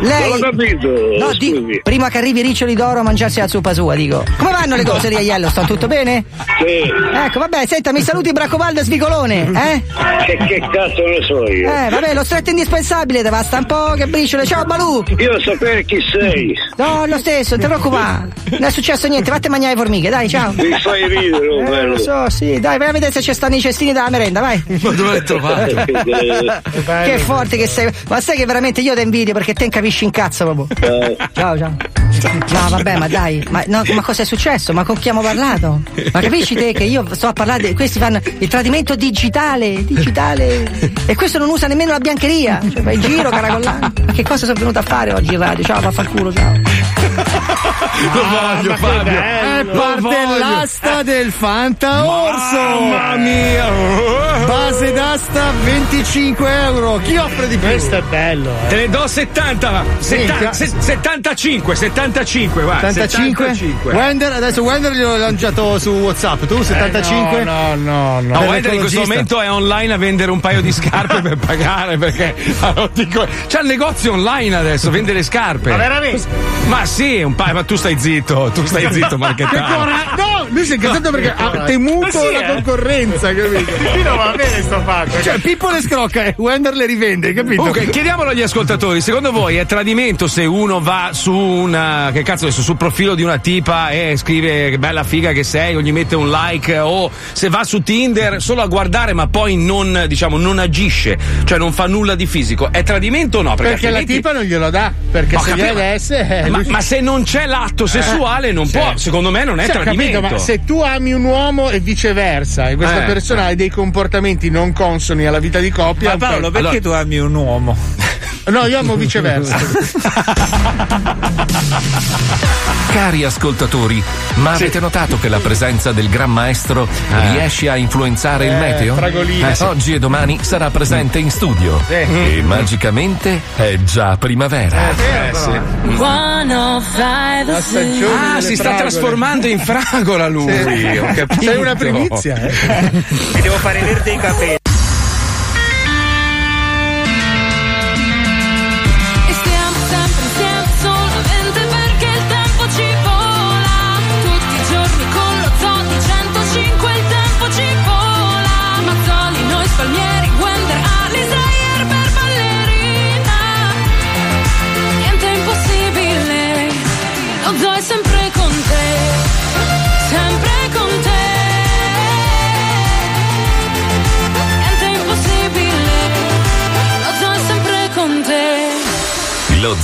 Lei. Non ho capito. No, di- prima che arrivi i riccioli d'oro a mangiarsi la zuppa sua, dico. Come vanno le cose lì a Yellowstone? Tutto bene? Sì. Ecco, vabbè, senta, mi saluti Bracobaldo e Svigolone, eh? Che, che cazzo ne so io? Eh, vabbè, lo stretto indispensabile, te basta un po', che briciole. Ciao Balù! Io sapere chi sei. No, lo stesso, non ti preoccupare. Non è successo niente, vatti a mangiare le formiche, dai, ciao. Mi fai ridere, oh, Eh, bello. lo so, sì, dai, vai a vedere se ci stanno i cestini della merenda, vai. Ma dove l'hai trovato? che forte che sei. Ma sai che veramente io ti invidio perché te capisci in cazzo proprio. Ciao, ciao. No, vabbè, ma dai, ma, no, ma cosa è successo? Ma con chi abbiamo parlato? Ma capisci te che io sto a parlare di questi fanno il tradimento digitale, digitale. E questo non usa nemmeno la biancheria. Cioè, vai in giro, caracollando. Ma che cosa sono venuto a fare oggi in radio? Ciao, vaffanculo, ciao. Yeah. Lo voglio, ma che Fabio. bello. È parte l'asta del Fanta Orso. Mamma mia. Base d'asta 25 euro. Chi offre di più? Questo è bello. eh. Te ne do 70. Setta- Minchia. se- 75, 75, guarda. 75? 75. Wender, adesso Wender gliel'ho lanciato su WhatsApp. Tu 75? Eh, No, no, no. No, Wender in questo momento è online a vendere un paio di scarpe per pagare perché allora, dico, c'ha il negozio online adesso, vende le scarpe. Ma veramente? Ma sì, un paio, ma tu stai zitto, tu stai zitto, Marchettaro. No, lui si è incazzato perché ha temuto sì, la eh. concorrenza, capito? Va bene sto fatto. Cioè, Pippo le scrocca e Wender le rivende, capito? Ok, chiediamolo agli ascoltatori, secondo voi è tradimento se uno va su una che cazzo adesso sul profilo di una tipa e scrive che bella figa che sei o gli mette un like o se va su Tinder solo a guardare ma poi non diciamo non agisce, cioè non fa nulla di fisico, è tradimento o no? Perché, la altrimenti- tipa non glielo dà. Perché Ho se capito, glielo desse. eh, ma, lui- ma se non c'è l'atto sessuale non Sì. può, secondo me non è Sì, tradimento. capito, ma se tu ami un uomo e viceversa, e questa Eh, persona ha dei comportamenti non consoni alla vita di coppia. Ma Paolo, ok. perché tu ami un uomo? No, io amo viceversa. Cari ascoltatori, ma avete notato che la presenza del Gran Maestro riesce a influenzare il Eh, meteo? fragolina. Eh, Oggi e domani sarà presente in studio Sì. e magicamente è già primavera. Eh, sì. oh La stagione Ah, si sta fragole. trasformando in fragola lui. Sì. Ho capito. Sei una primizia, eh. Mi devo fare verde i capelli.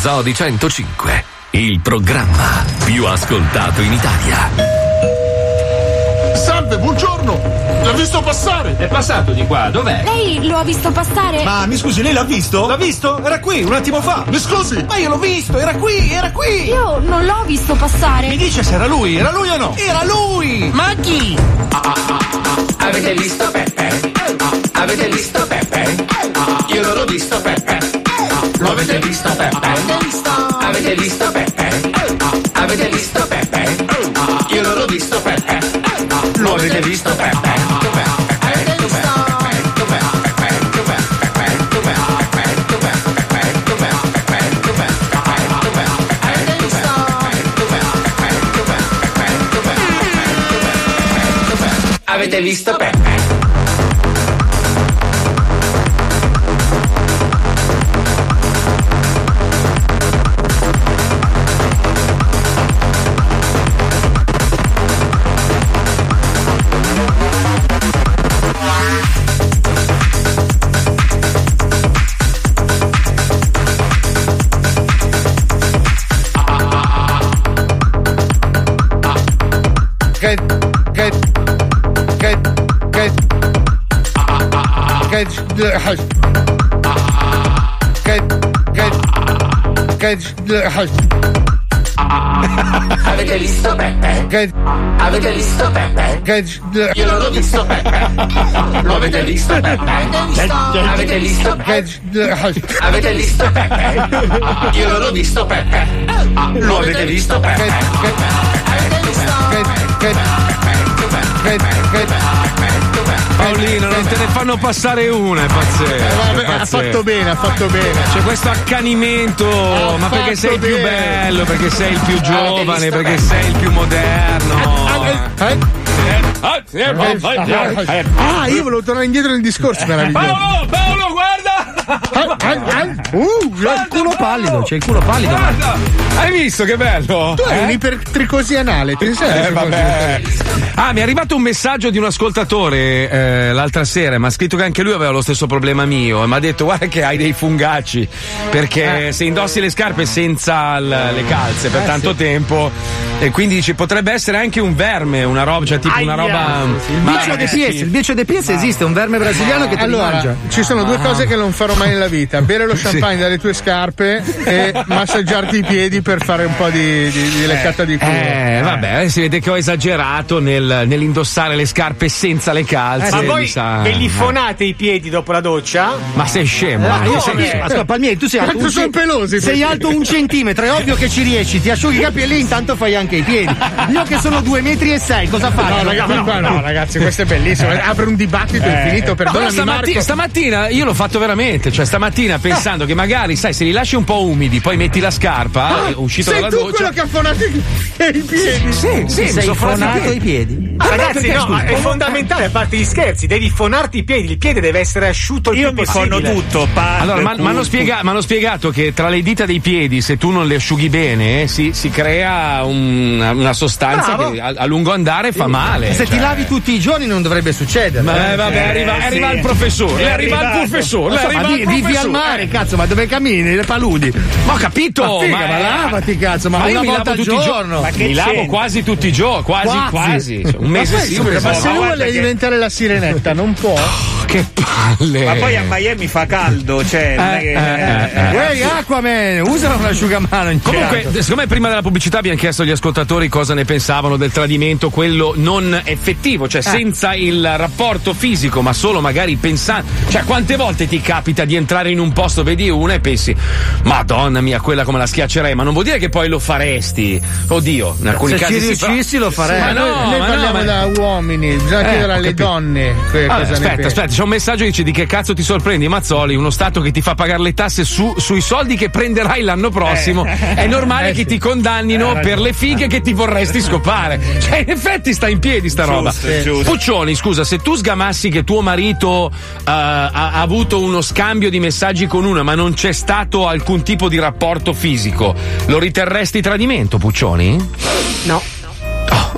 Lo Zoo di 105, il programma più ascoltato in Italia. Salve, buongiorno! L'ha visto passare? È passato di qua, dov'è? Lei lo ha visto passare? Ma mi scusi, lei l'ha visto? L'ha visto? Era qui, un attimo fa. Mi scusi? Ma io l'ho visto, era qui, era qui. Io non l'ho visto passare. Mi dice se era lui, era lui o no? Era lui! Ma chi? Avete visto Peppe? Avete visto Peppe? Io non l'ho visto Peppe. Lo avete visto Peppe? Avete visto Peppe? Avete visto Peppe? Io non l'ho visto Peppe. Lo avete visto Peppe? Avete visto Peppe? Avete visto Peppe? Avete visto Peppe? Io non l'ho visto Peppe. Lo avete visto Peppe? Avete visto Peppe? Avete visto Peppe? Io non l'ho visto Peppe. Lo avete visto Peppe? Avete visto Paolino, non te ne fanno passare una, è pazzesco. Eh, vabbè, è ha fatto bene, ha fatto bene. C'è questo accanimento, Ha ma perché sei il più bello, perché sei il più giovane, perché sei il più moderno. Ah, io volevo tornare indietro nel discorso meraviglioso. Paolo, Paolo, guarda! Uh, C'è il culo pallido, c'è il culo pallido. Guarda! Hai visto che bello? Tu hai Eh? un'ipertricosi anale, ti sei Eh, vabbè. Ah, mi è arrivato un messaggio di un ascoltatore eh, l'altra sera. Mi ha scritto che anche lui aveva lo stesso problema mio. E mi ha detto: Guarda, che hai dei fungacci. Perché se indossi le scarpe senza l- le calze per Eh, tanto sì. tempo. E quindi dice: potrebbe essere anche un verme, una roba, cioè tipo una Aia. roba. Il bicio de pies, il bicio de pies esiste, un verme brasiliano che te Allora, mangia. ci sono due cose che non farò mai nella vita: bere lo champagne dalle tue scarpe e massaggiarti i piedi per fare un po' di, di- di leccata di culo. Eh, vabbè, si vede che ho esagerato nel- nell'indossare le scarpe senza le calze. Ma mi voi sa- ve li fonate i piedi dopo la doccia? Ma sei scemo? Ah, io Ma sei- come? Ascolta, Palmieri, tu sei alto, Quanto sono ce- pelosi sei alto un centimetro, è ovvio che ci riesci, ti asciughi i capelli e intanto fai anche i piedi. Io che sono due metri e sei, cosa faccio? No, ragazzi, no, no, ragazzi, questo è bellissimo. Apre un dibattito infinito, No, perdonami. però stamattina, Marco. stamattina io l'ho fatto veramente, cioè stamattina pensando che magari, sai, se li lasci un po' umidi, poi metti la scarpa, eh, uscito Sei dalla tu doccia. quello che ha fonato i piedi. Sì, sì, mi sei sono fonato i i piedi. Ah, Ragazzi, no, scusa? è fondamentale a parte gli scherzi, devi fonarti i piedi, il piede deve essere asciutto il Io più mi fono tutto, parlo. Allora, ma- hanno spiega- spiegato che tra le dita dei piedi, se tu non le asciughi bene, si, si crea un- una sostanza Bravo. che a, a lungo andare fa male. Se ti cioè. lavi tutti i giorni non dovrebbe succedere. Ma eh, vabbè, arriva, Eh, arriva sì. il professore, È arriva il professore, Insomma, arriva il vi- vivi professore. al mare, cazzo, ma dove cammini? Le paludi. Ma ho capito, Ma figa, ma, ma lavati, cazzo, ma io una mi volta lavo al tutti i giorno. giorni. Ma che mi lavo c'entra? quasi tutti i giorni, quasi, Quasi. quasi. Cioè, un Ma mese poi, sì, un mese ma no. se lui vuole che- diventare la sirenetta, non può. Che palle. Ma poi a Miami fa caldo, cioè. che- eh, eh. Ehi, Aquaman, usano un asciugamano in Comunque, certo. siccome prima della pubblicità abbiamo chiesto agli ascoltatori cosa ne pensavano del tradimento, quello non effettivo, cioè senza il rapporto fisico, ma solo magari pensando. Cioè, quante volte ti capita di entrare in un posto, vedi una e pensi, Madonna mia, quella come la schiaccerei, ma non vuol dire che poi lo faresti. Oddio, in alcuni Se casi ci sì, però- riuscissi lo farei. Ma no, noi noi ma no, parliamo ma- da uomini, bisogna Eh, chiedere alle capito. donne Vabbè, aspetta, aspetta, c'è un messaggio che dice di che cazzo ti sorprendi, Mazzoli, uno Stato che ti fa pagare le tasse su- sui soldi che prenderai l'anno prossimo. È normale Eh, che sì. ti condannino per le fighe che ti vorresti scopare. Cioè, in effetti sta in piedi sta roba. Giusto, giusto. Puccioni, scusa, se tu sgamassi che tuo marito eh, ha, ha avuto uno scambio di messaggi con una, ma non c'è stato alcun tipo di rapporto fisico, lo riterresti tradimento, Puccioni? No.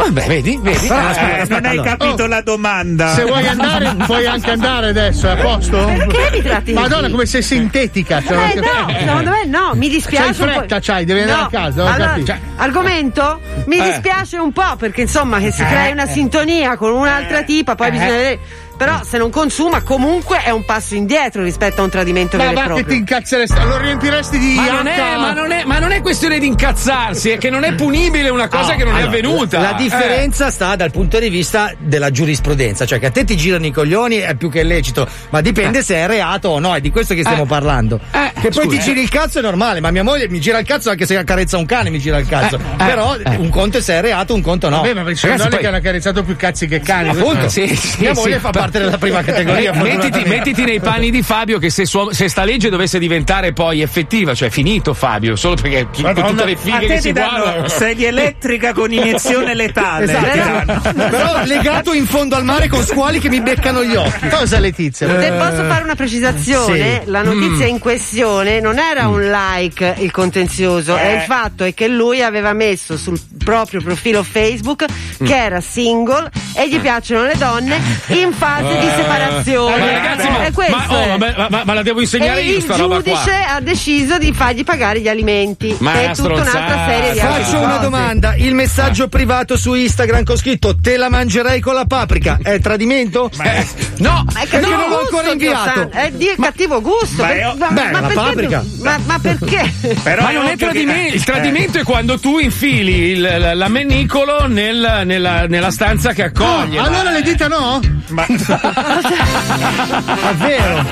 Oh, vabbè, vedi, vedi. Eh, aspetta, eh, non hai allora. capito la domanda. Se vuoi andare, puoi anche andare adesso, è a posto? Perché mi tratti? Madonna, come sei sintetica. cioè, Eh no, secondo me no, mi dispiace. C'hai fretta, c'hai, devi andare No, a casa, allora, capito. cioè, argomento? Mi Eh. dispiace un po' perché insomma che si crei una sintonia con un'altra tipa, poi Eh. bisogna vedere. Però se non consuma comunque è un passo indietro rispetto a un tradimento Ma vero e va che ti incazzeresti, lo riempiresti di Ma non, è, ma, non è, ma non è questione di incazzarsi, è che non è punibile una cosa No, che non è allora, avvenuta. La differenza sta dal punto di vista della giurisprudenza, cioè che a te ti girano i coglioni è più che lecito, ma dipende se è reato o no, è di questo che stiamo Eh. parlando. Eh, che poi scusa, ti giri il cazzo è normale, ma mia moglie mi gira il cazzo anche se accarezza un cane, mi gira il cazzo. Eh, Però eh. un conto è se è reato, un conto no. Vabbè, ma ci sono Ragazzi, poi- che hanno accarezzato più cazzi che cani. Appunto, Sì, sì, mia sì. moglie fa parte della prima categoria. Eh, mettiti, mettiti nei panni di Fabio che se, suo- se sta legge dovesse diventare poi effettiva, cioè finito Fabio, solo perché chi- Madonna, tutte le fighe che ti si danno guardano. sedia elettrica con iniezione letale. Esatto. Però legato in fondo al mare con squali che mi beccano gli occhi. Cosa Letizia? Se Eh, posso fare una precisazione, sì. la Mm. notizia in questione non era un like il contenzioso, e il fatto è che lui aveva messo sul proprio profilo Facebook Mm. che era single e gli piacciono le donne, infatti fase di Eh. separazione. Ma ragazzi, ma, è questo. ma- oh, ma- ma- ma- ma la devo insegnare e io il sta roba qua. giudice ha deciso di fargli pagare gli alimenti. Ma che è tutta un'altra serie di altre Faccio una domanda: il messaggio privato su Instagram con scritto te la mangerei con la paprica è tradimento? Eh, no, Ma è perché cattivo non l'ho gusto, ancora inviato. È di cattivo gusto. Ma ma, beh, ma la perché? paprika. Ma, ma perché? ma non è tradimento. Il tradimento è quando tu infili il- l'ammenicolo nel- nella, nella stanza che accoglie. Ah, allora le dita no? Ma... Davvero?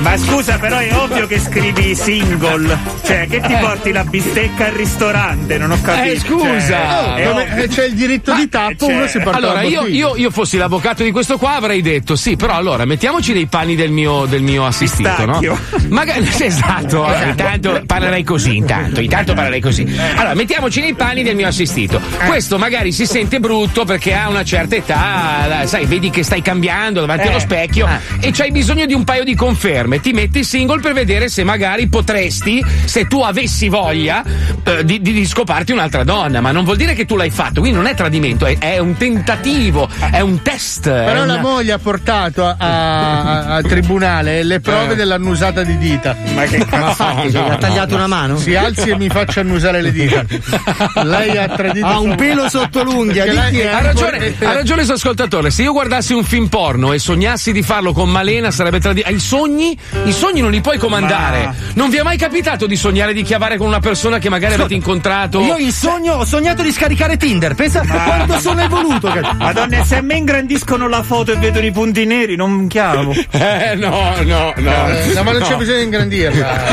Ma scusa, però è ovvio che scrivi single. Cioè, che ti Eh. porti la bistecca al ristorante? Non ho capito. Eh, scusa. Cioè, è Come- eh, c'è il diritto di tappo, cioè, uno si porta Allora, io, io, io fossi l'avvocato di questo qua avrei detto sì, però allora mettiamoci nei panni del mio, del mio assistito, no? Magari, sì, esatto, eh, intanto parlerei così, intanto, intanto parlerei così. Allora, mettiamoci nei panni del mio assistito. Questo magari si sente brutto perché ha una certa età, sai, vedi che stai cambiando davanti Eh. allo specchio e c'hai bisogno di un paio di conferme. Ti metti single per vedere se magari potresti, se tu avessi voglia, eh, di, di- scoparti un'altra donna, ma non vuol dire che tu l'hai fatto, quindi non è tradimento, è, è un tentativo, è un test. Però la una- moglie ha portato a- a- al tribunale le prove Eh. dell'annusata di dita. Ma che cazzo? Gli ha tagliato una mano? Si alzi e mi faccia annusare le dita. Lei ha tradito. Ha un pelo sotto l'unghia, Perché di lei- chi è? Ha ragione, ha ragione suo ascoltatore. Se io guardassi un film porno e sognassi di farlo con Malena, sarebbe tradito. I sogni, i sogni non li puoi comandare. Ma- Non vi è mai capitato di sognare di chiavare con una persona che magari avete incontrato? Io in sogno ho sognato di scaricare Tinder. Pensa quanto sono evoluto. cazzo. Madonna, se a me ingrandiscono la foto e vedono i punti neri, non chiamo. Eh, no, no, no. Eh, no, ma non c'è No. bisogno di ingrandirla.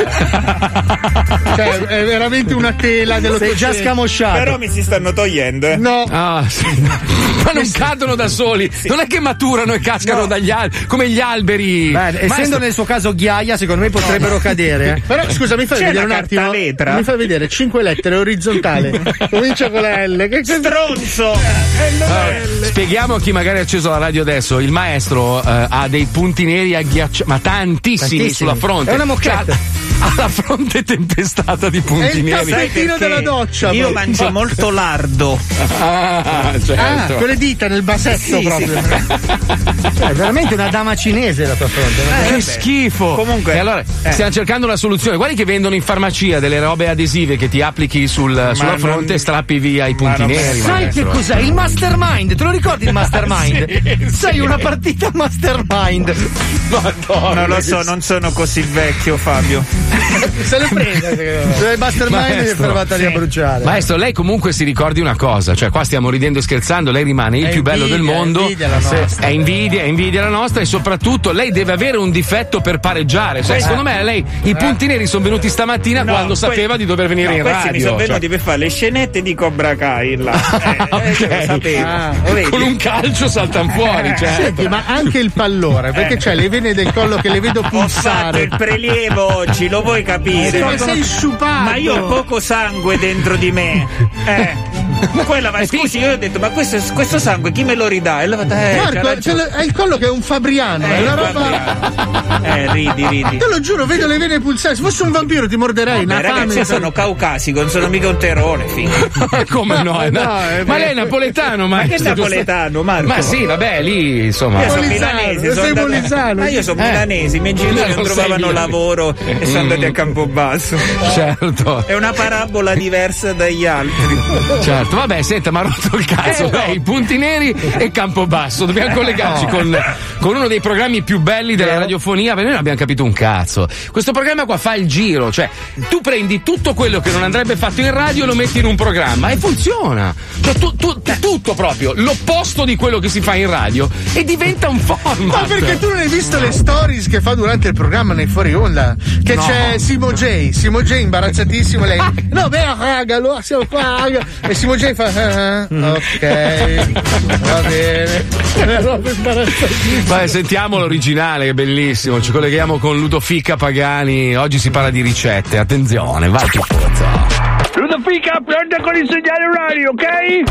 cioè, è veramente una tela dello Sei già scamosciato. Però mi si stanno togliendo. eh. No, Ah, sì. Ma non cadono da soli, non è che maturano e cascano dagli alberi come gli alberi. Beh, essendo nel suo caso ghiaia, secondo me potrebbero cadere. eh. Però scusa, mi fai C'è vedere un attimo. cartaletra? Mi fai vedere cinque lettere orizzontale. Comincia con la L. Che Stronzo! Allora, spieghiamo a chi magari ha acceso la radio adesso: il maestro eh, ha dei punti neri agghiacciati, ma tantissimi, Tantissimi. sulla fronte. È una moquette. Cioè, ha la fronte tempestata di punti il neri. tappettino Perché della doccia. Io poi. mangio molto lardo. Ah, certo. Ah, con le dita nel basetto Sì, proprio. Cioè, è veramente una dama cinese la tua fronte. no? che schifo! Comunque- e allora eh. stiamo cercando una soluzione. Guardi che vendono in farmacia delle robe adesive che ti applichi sul- sulla non- fronte e strappi via i punti neri. Sai maestro. che cos'è? Il mastermind, te lo ricordi il mastermind? Sì, Sei sì. una partita mastermind. Madonna, Non lo so, non sono così vecchio, Fabio. Se le prende, me. Il mastermind è Maestro, fermata lì a bruciare. Maestro, lei comunque si ricordi una cosa, cioè qua stiamo ridendo e scherzando, lei rimane il È più bello del invidia, mondo. è invidia la nostra. È invidia, è invidia la nostra e soprattutto lei deve avere un difetto per pareggiare. Cioè, secondo me lei i punti neri sono venuti stamattina No, quando que- sapeva di dover venire no, in radio. mi sono cioè. venuti per fare le scenette di Cobra Kai là. Eh, eh, Ok. lo sapevo. Ah? Con un calcio saltano fuori, cioè. Senti, ma anche il pallore, perché c'è le vene del collo che le vedo Ho fatto pulsare. il prelievo oggi, lo vuoi capire? Ma sei sciupato. Ma io ho poco sangue dentro di me. Eh. Quella, ma scusi, io ho detto, ma questo, questo sangue chi me lo ridà? E ha fatto, eh, Marco, l'ha- è il collo che è un fabriano, è una roba. Eh, ridi, ridi. Te lo giuro, vedo le vene pulsare. Se fossi un vampiro ti morderei. Una ragazzi, fame. io sono caucasico, non sono mica un terrone. figa. Come no? na- no, è ma lei è napoletano, Ma che maestro, giusto? napoletano, Marco? Ma sì, vabbè, lì insomma. Io sono milanese, sei sono andato- molisano. Ma io sono Eh. milanese, i miei genitori Non trovavano lavoro e sono andati a Campobasso. Certo. È una parabola diversa dagli altri. Certo, vabbè, senta, ma ha rotto il cazzo. Eh, no. Lei, punti neri e Campobasso. Dobbiamo Eh, collegarci no. con, con uno dei programmi più belli della radiofonia, perché noi non abbiamo capito un cazzo. Questo programma qua fa il giro, cioè tu prendi tutto quello che non andrebbe fatto in radio e lo metti in un programma e funziona. Cioè tu- tu- tutto proprio, l'opposto di quello che si fa in radio e diventa un format. Ma perché tu non hai visto le stories che fa durante il programma nei fuori onda? Che No. c'è Simo J. Simo J imbarazzatissimo. Lei. No, beh, raga, allora siamo qua. raga." E Simo J fa. "Ah, ok, va bene. Roba imbarazzatissima. Vai, sentiamo l'originale, che è bellissimo. Ci colleghiamo con Ludofica Pagani. Oggi si parla di ricette. Attenzione, vai più forza. Ludofica, pronta con il segnale orario, ok?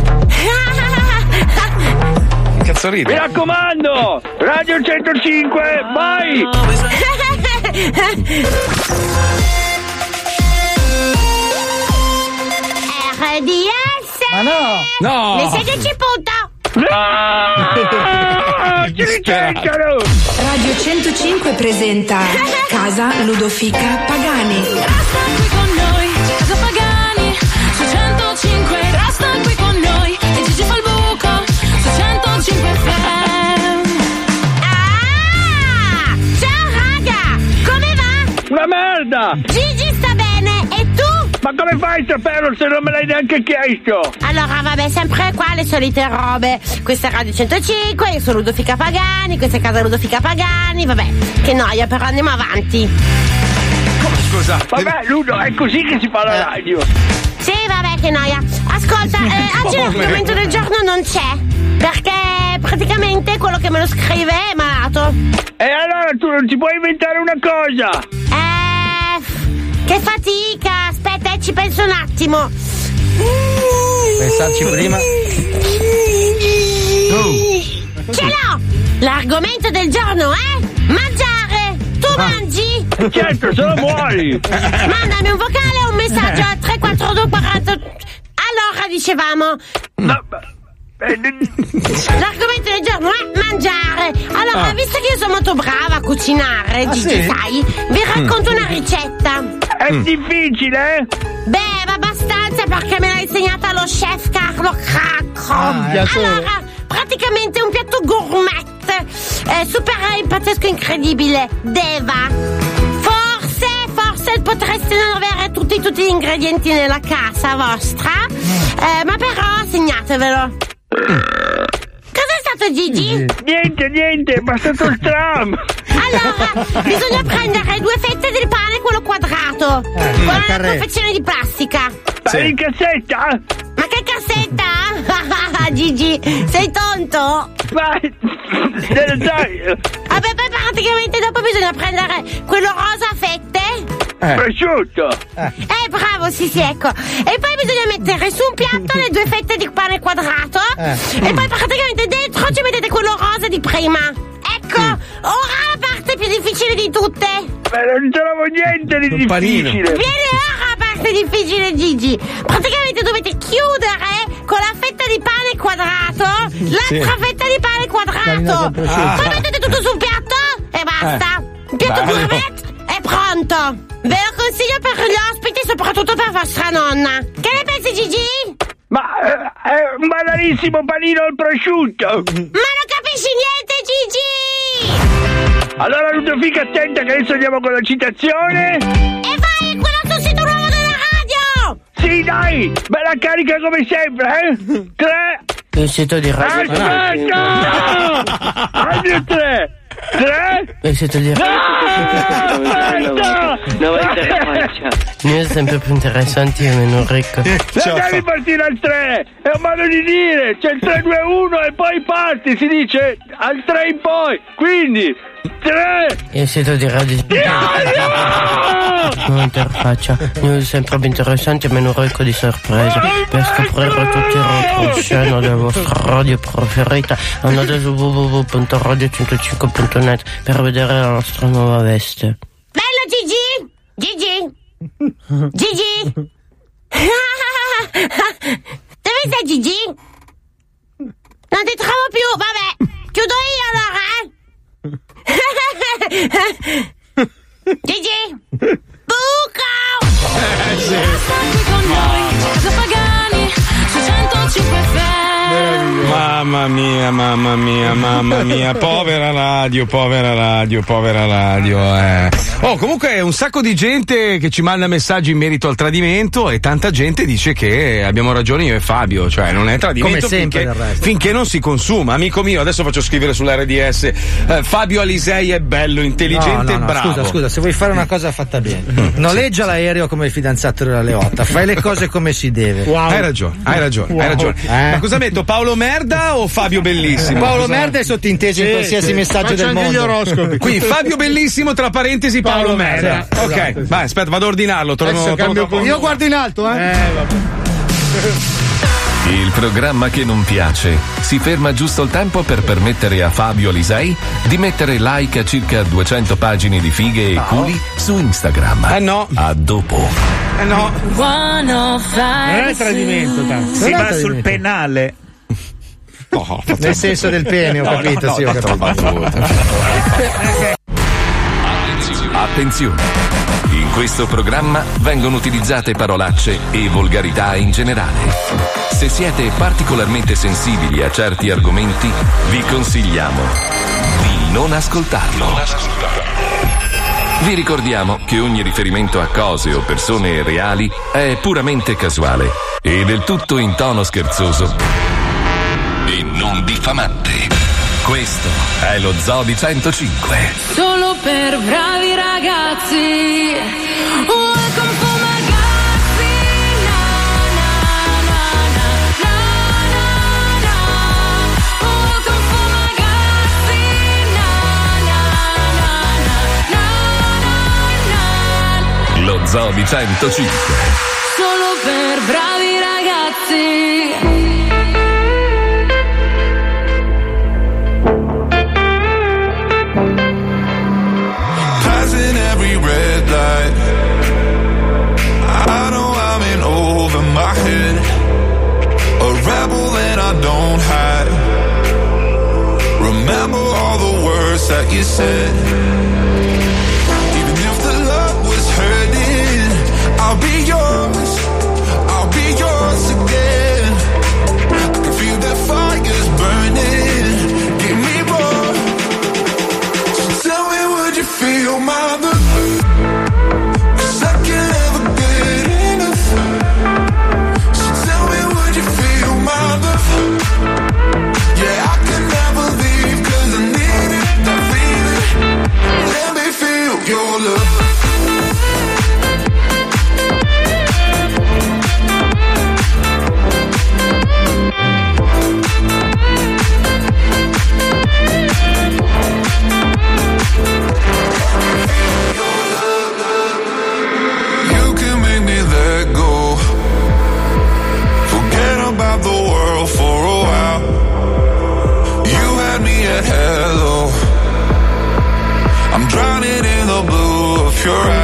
Che cazzo Mi ride? raccomando, Radio 105, vai! RDS Ma no! No! Le 16 punto Ah, ci licenziano! Radio 105 presenta Casa Ludofica Pagani. Una merda! Gigi sta bene e tu? Ma come fai a saperlo se non me l'hai neanche chiesto? Allora vabbè, sempre qua le solite robe. Questa è Radio 105, io sono Ludofica Pagani, questa è Casa Ludofica Pagani, vabbè, che noia, però andiamo avanti. Scusa. Vabbè, Ludo, è così che si fa la radio. Sì, vabbè, che noia. Ascolta, eh, oggi Come? l'argomento del giorno non c'è. Perché praticamente quello che me lo scrive è malato. E allora tu non ti puoi inventare una cosa? Eh. Che fatica! Aspetta, eh, ci penso un attimo. Pensarci prima. Ce l'ho! L'argomento del giorno è mangiare! Tu mangi? Certo, se lo vuoi! Mandami un vocale o un messaggio a 342 40. Allora dicevamo. L'argomento del giorno è mangiare. Allora, Ah. visto che io sono molto brava a cucinare, Ah, Gigi, sì? sai, vi racconto una ricetta. È difficile, eh? Beh, ma abbastanza perché me l'ha insegnata lo chef Carlo Cracco. Ah, piacere. allora, praticamente un piatto gourmet, eh, super eh, pazzesco incredibile, Deva. Forse, forse potreste non avere tutti, tutti gli ingredienti nella casa vostra, eh, ma però segnatevelo. Cos'è stato Gigi? Niente, niente, è bastato il tram! Allora, bisogna prendere due fette del pane, quello quadrato, con una confezione di plastica. Sì. In cassetta? Ma che cassetta? Gigi, sei tonto? Vai, te lo sai. Vabbè, poi praticamente dopo bisogna prendere quello rosa a fette. Prosciutto! Eh, bravo, sì, sì, ecco. E poi bisogna mettere su un piatto le due fette di pane quadrato. Eh. E poi praticamente dentro ci mettete quello rosa di prima. Ecco, ora la parte più difficile di tutte. Ma non trovo niente di Un difficile! Vieni ora la parte difficile, Gigi. Praticamente dovete chiudere con la fetta di pane quadrato l'altra Sì. fetta di pane quadrato. prosciutto. Poi mettete tutto sul piatto e basta. Un piatto gourmet è pronto. Ve lo consiglio per gli ospiti, soprattutto per vostra nonna. Che ne pensi, Gigi? Ma eh, è un banalissimo panino al prosciutto! Ma non capisci niente, Gigi! Allora Ludovica attenta che adesso andiamo con la citazione! E vai, è quello sul sito nuovo della radio! Sì, dai! Bella carica come sempre, eh? Tre! Il sito di radio. Aspetta! Altri tre! Tre! Sito di radio. Aspetta! News sempre più interessanti e meno ricche. Non devi partire al 3, è un modo di dire, c'è il 3, 2, 1 e poi parti, si dice al 3 in poi, quindi 3, Il sito di radio. Nuova interfaccia. News sempre più interessanti e meno ricco di sorprese. Per scoprire tutti i retroscena della vostra radio preferita, andate su www.radio105.net per vedere la nostra nuova veste. Bello, Gigi! Gigi! Gigi! Dove sei, Gigi? Non ti trovo più, vabbè! Chiudo io allora, eh? Gigi! Buco! Resta qui con noi, Casa Pagani, su 105 FM. Mamma mia, mamma mia, mamma mia, povera radio, povera radio, povera radio. Eh. Oh, comunque è un sacco di gente che ci manda messaggi in merito al tradimento e tanta gente dice che abbiamo ragione io e Fabio, cioè non è tradimento Come sempre, finché, finché non si consuma. Amico mio, adesso faccio scrivere sull'RDS, eh, Fabio Alisei è bello, intelligente No, no, no, e bravo. Scusa, scusa, se vuoi fare una cosa fatta bene, noleggia l'aereo come il fidanzato della Leotta, fai le cose come si deve. Hai ragione, hai ragione, Wow. hai ragione. Eh. Ma cosa metto? Paolo Merda o Fabio Bellissimo? Paolo Cosa- Merda è sottinteso in qualsiasi sì. messaggio Faccio del anche gli mondo. oroscopi. Quindi Fabio Bellissimo, tra parentesi, Paolo, Paolo Merda. Merda. Ok, Esatto, sì. vai, aspetta, vado a ordinarlo. Torno, torno con- Io guardo in alto, eh? Il programma che non piace si ferma giusto il tempo per permettere a Fabio Alisei di mettere like a circa 200 pagine di fighe e culi su Instagram. Eh no. A dopo. Eh no. Non è tradimento, tanto. Si va sul penale. Nel senso del pene, ho No, capito, no, sì, ho no, capito. Attenzione! In questo programma vengono utilizzate parolacce e volgarità in generale. Se siete particolarmente sensibili a certi argomenti, vi consigliamo di non ascoltarlo. Vi ricordiamo che ogni riferimento a cose o persone reali è puramente casuale e del tutto in tono scherzoso e non diffamante. Questo è lo Zoo di 105. Solo per bravi ragazzi. Welcome for. Lo Zoo di 105. Solo per bravi ragazzi. Don't hide. Remember all the words that you said. around.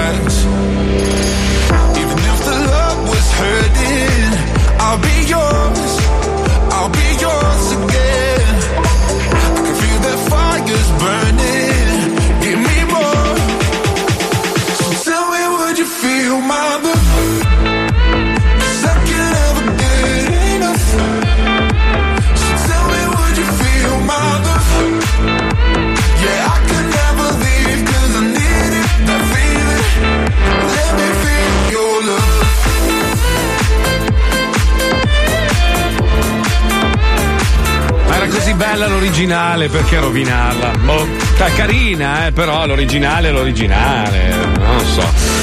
L'originale, perché rovinarla? Boh, ca- carina, eh, però l'originale è l'originale, non so.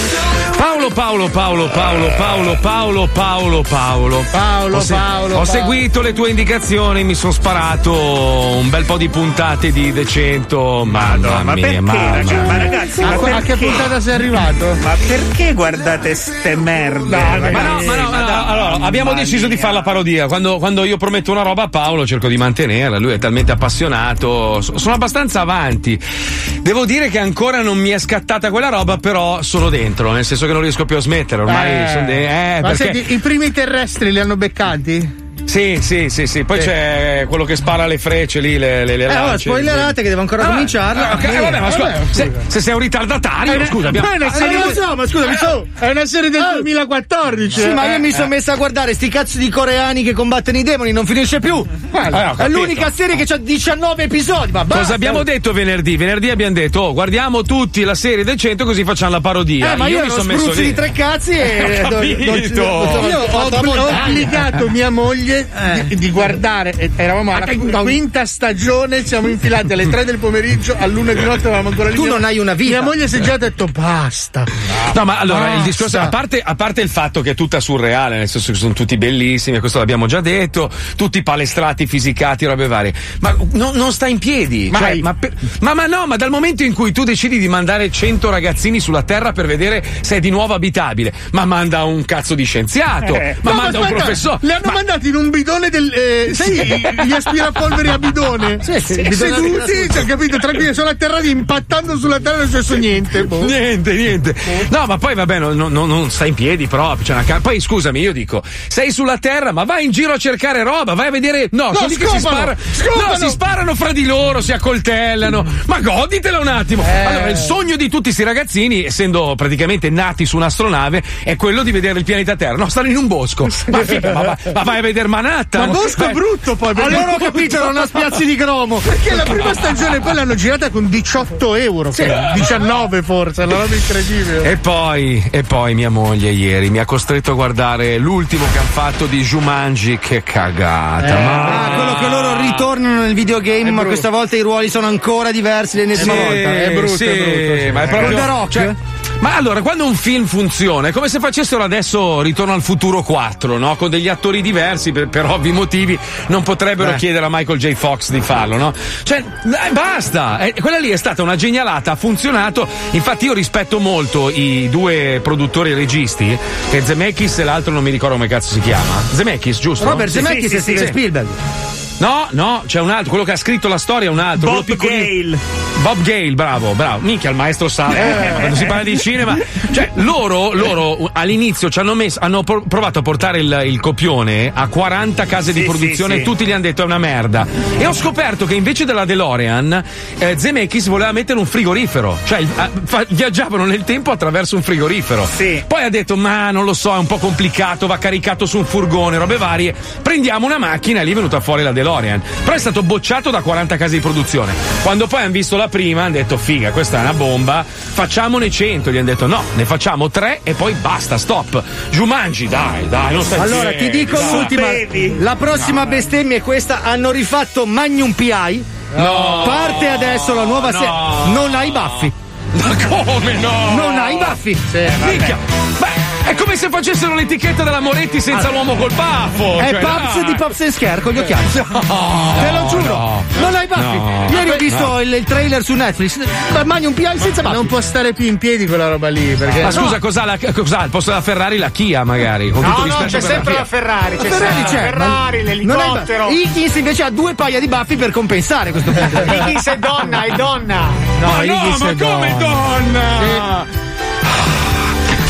Paolo, Paolo, Paolo, Paolo, Paolo, Paolo, Paolo, Paolo. Paolo, Ho se- Paolo, Ho Paolo. seguito le tue indicazioni, mi sono sparato un bel po' di puntate di Decento. Mamma ma mia, perché, mamma ragazzi? mia. Ma ragazzi, A, ma a che perché? puntata sei arrivato? Ma perché guardate ste merde? Ma no, ma no, ragazzi? ma no, Madonna allora, abbiamo deciso di fare la parodia. Quando, quando io prometto una roba a Paolo cerco di mantenerla, lui è talmente appassionato, so- sono abbastanza avanti. Devo dire che ancora non mi è scattata quella roba, però sono dentro, nel senso che non riesco più a smettere, ormai Eh, sono de- eh, ma perché... senti, i primi terrestri li hanno beccati? Sì, sì, sì, sì. Poi Sì. c'è quello che spara le frecce lì, le, le, le Eh, allora, spoilerate che devo ancora Ah, cominciarla. ah, ok, eh, vabbè, ma scusa, vabbè, se, scusa. se sei un ritardatario, scusa, abbiamo... ma è una Eh, serie non lo so, ma scusa, mi so- È una serie del 2014. Sì, ma io eh. mi sono messa a guardare sti cazzo di coreani che combattono i demoni, non finisce più. Eh, ho È l'unica serie che ha 19 episodi, ma basta. Cosa abbiamo detto venerdì? Venerdì abbiamo detto, oh, guardiamo tutti la serie del 100 così facciamo la parodia. Eh, ma io, mi ero sono messo lì. di tre cazzi e. Ho capito. Io ho, ho obbligato mia moglie Eh. di, di guardare, e eravamo alla quinta stagione, siamo infilati alle 3 del pomeriggio, all'una di notte eravamo ancora lì. Tu non hai una vita. Mia moglie si è già detto basta. No, ma allora il Basta. discorso, a parte, a parte il fatto che è tutta surreale, nel senso che sono tutti bellissimi, questo l'abbiamo già detto, tutti palestrati, fisicati, robe varie, ma no- non sta in piedi. Mai. Cioè, ma, per- ma, ma no, ma dal momento in cui tu decidi di mandare 100 ragazzini sulla Terra per vedere se è di nuovo abitabile, ma manda un cazzo di scienziato, Eh. ma No, manda un aspetta, professore. Li hanno ma- mandati in un un bidone del. eh, sai, gli aspirapolveri a bidone? Sì, sì, Seduti, cioè, capito? Tranquilli, sono atterrati impattando sulla terra non è successo niente. boh. Niente, niente. No, ma poi vabbè, non, non- non stai in piedi proprio. una ca- poi scusami, io dico, sei sulla terra, ma vai in giro a cercare roba, vai a vedere. No, No, sono lì che si, scopano, spara- scopano. no, si sparano fra di loro, si accoltellano. Ma goditela un attimo. Eh. Allora, il sogno di tutti questi ragazzini, essendo praticamente nati su un'astronave, è quello di vedere il pianeta Terra. No, stanno in un bosco. Ma, figa, ma, va- ma vai a vedere Manhattan. Ma bosco Vai- brutto poi. perché- Allora ho capito, non ha spiazzi di cromo. Perché la prima stagione poi l'hanno girata con 18 euro. credo. 19 forse, una roba incredibile. E poi, e poi mia moglie ieri mi ha costretto a guardare l'ultimo che hanno fatto di Jumanji. Che cagata. ma... Ah, quello che loro ritornano nel videogame, ma questa volta i ruoli sono ancora diversi dell'ennesima Sì, volta. È brutto, sì, è brutto. sì. ma è proprio- Con The Rock? cioè, ma allora, quando un film funziona, è come se facessero adesso Ritorno al futuro 4, no? Con degli attori diversi, per, per ovvi motivi, non potrebbero Eh. chiedere a Michael J. Fox di farlo, no? Cioè, dai, basta! Eh, quella lì è stata una genialata, ha funzionato. Infatti, io rispetto molto i due produttori e registi, che Zemeckis e l'altro non mi ricordo come cazzo si chiama. Zemeckis, giusto? Robert Zemeckis sì, e sì, Steven sì. Spielberg. No, no, c'è un altro, quello che ha scritto la storia è un altro. Bob Gale. Bob Gale, bravo, bravo. Minchia, il maestro sa. Eh. Quando si parla di cinema. Cioè, loro, loro all'inizio ci hanno, messo, hanno pro- provato a portare il, il copione a 40 case di Sì, produzione sì, e sì. tutti gli hanno detto è una merda. E ho scoperto che invece della DeLorean, eh, Zemeckis voleva mettere un frigorifero. Cioè, a- fa- viaggiavano nel tempo attraverso un frigorifero. Poi ha detto, ma non lo so, è un po' complicato, va caricato su un furgone, robe varie. Prendiamo una macchina e lì è venuta fuori la DeLorean. Però è stato bocciato da 40 case di produzione. Quando poi hanno visto la prima, hanno detto, figa, questa è una bomba, facciamone 100. Gli hanno detto, no, ne facciamo tre e poi basta, stop. Jumanji, dai, dai, non stai Allora ti dico dai. l'ultima. La prossima bestemmia è questa. Hanno rifatto Magnum PI. No. Parte adesso la nuova No. serie. Non hai baffi. Ma come no? Non hai baffi. Minchia, beh, è come se facessero l'etichetta della Moretti senza l'uomo col baffo. È cioè, Pubs dai. di Pops and Scare con gli occhiali. Te lo giuro. no. Non hai baffi. No. Ieri ho visto No. il, il trailer su Netflix. Ma Magnum PI senza baffi. Non può stare più in piedi quella roba lì. Perché Ma scusa, cos'ha, la, cos'ha al posto della Ferrari la Kia, magari? Con No, tutto no, c'è per sempre la. Ferrari. C'è Ferrari sempre c'è. la Ferrari, non hai l'elicottero. Higgins invece ha due paia di baffi per compensare questo punto. Higgins è donna, è donna. ma no, ma come donna?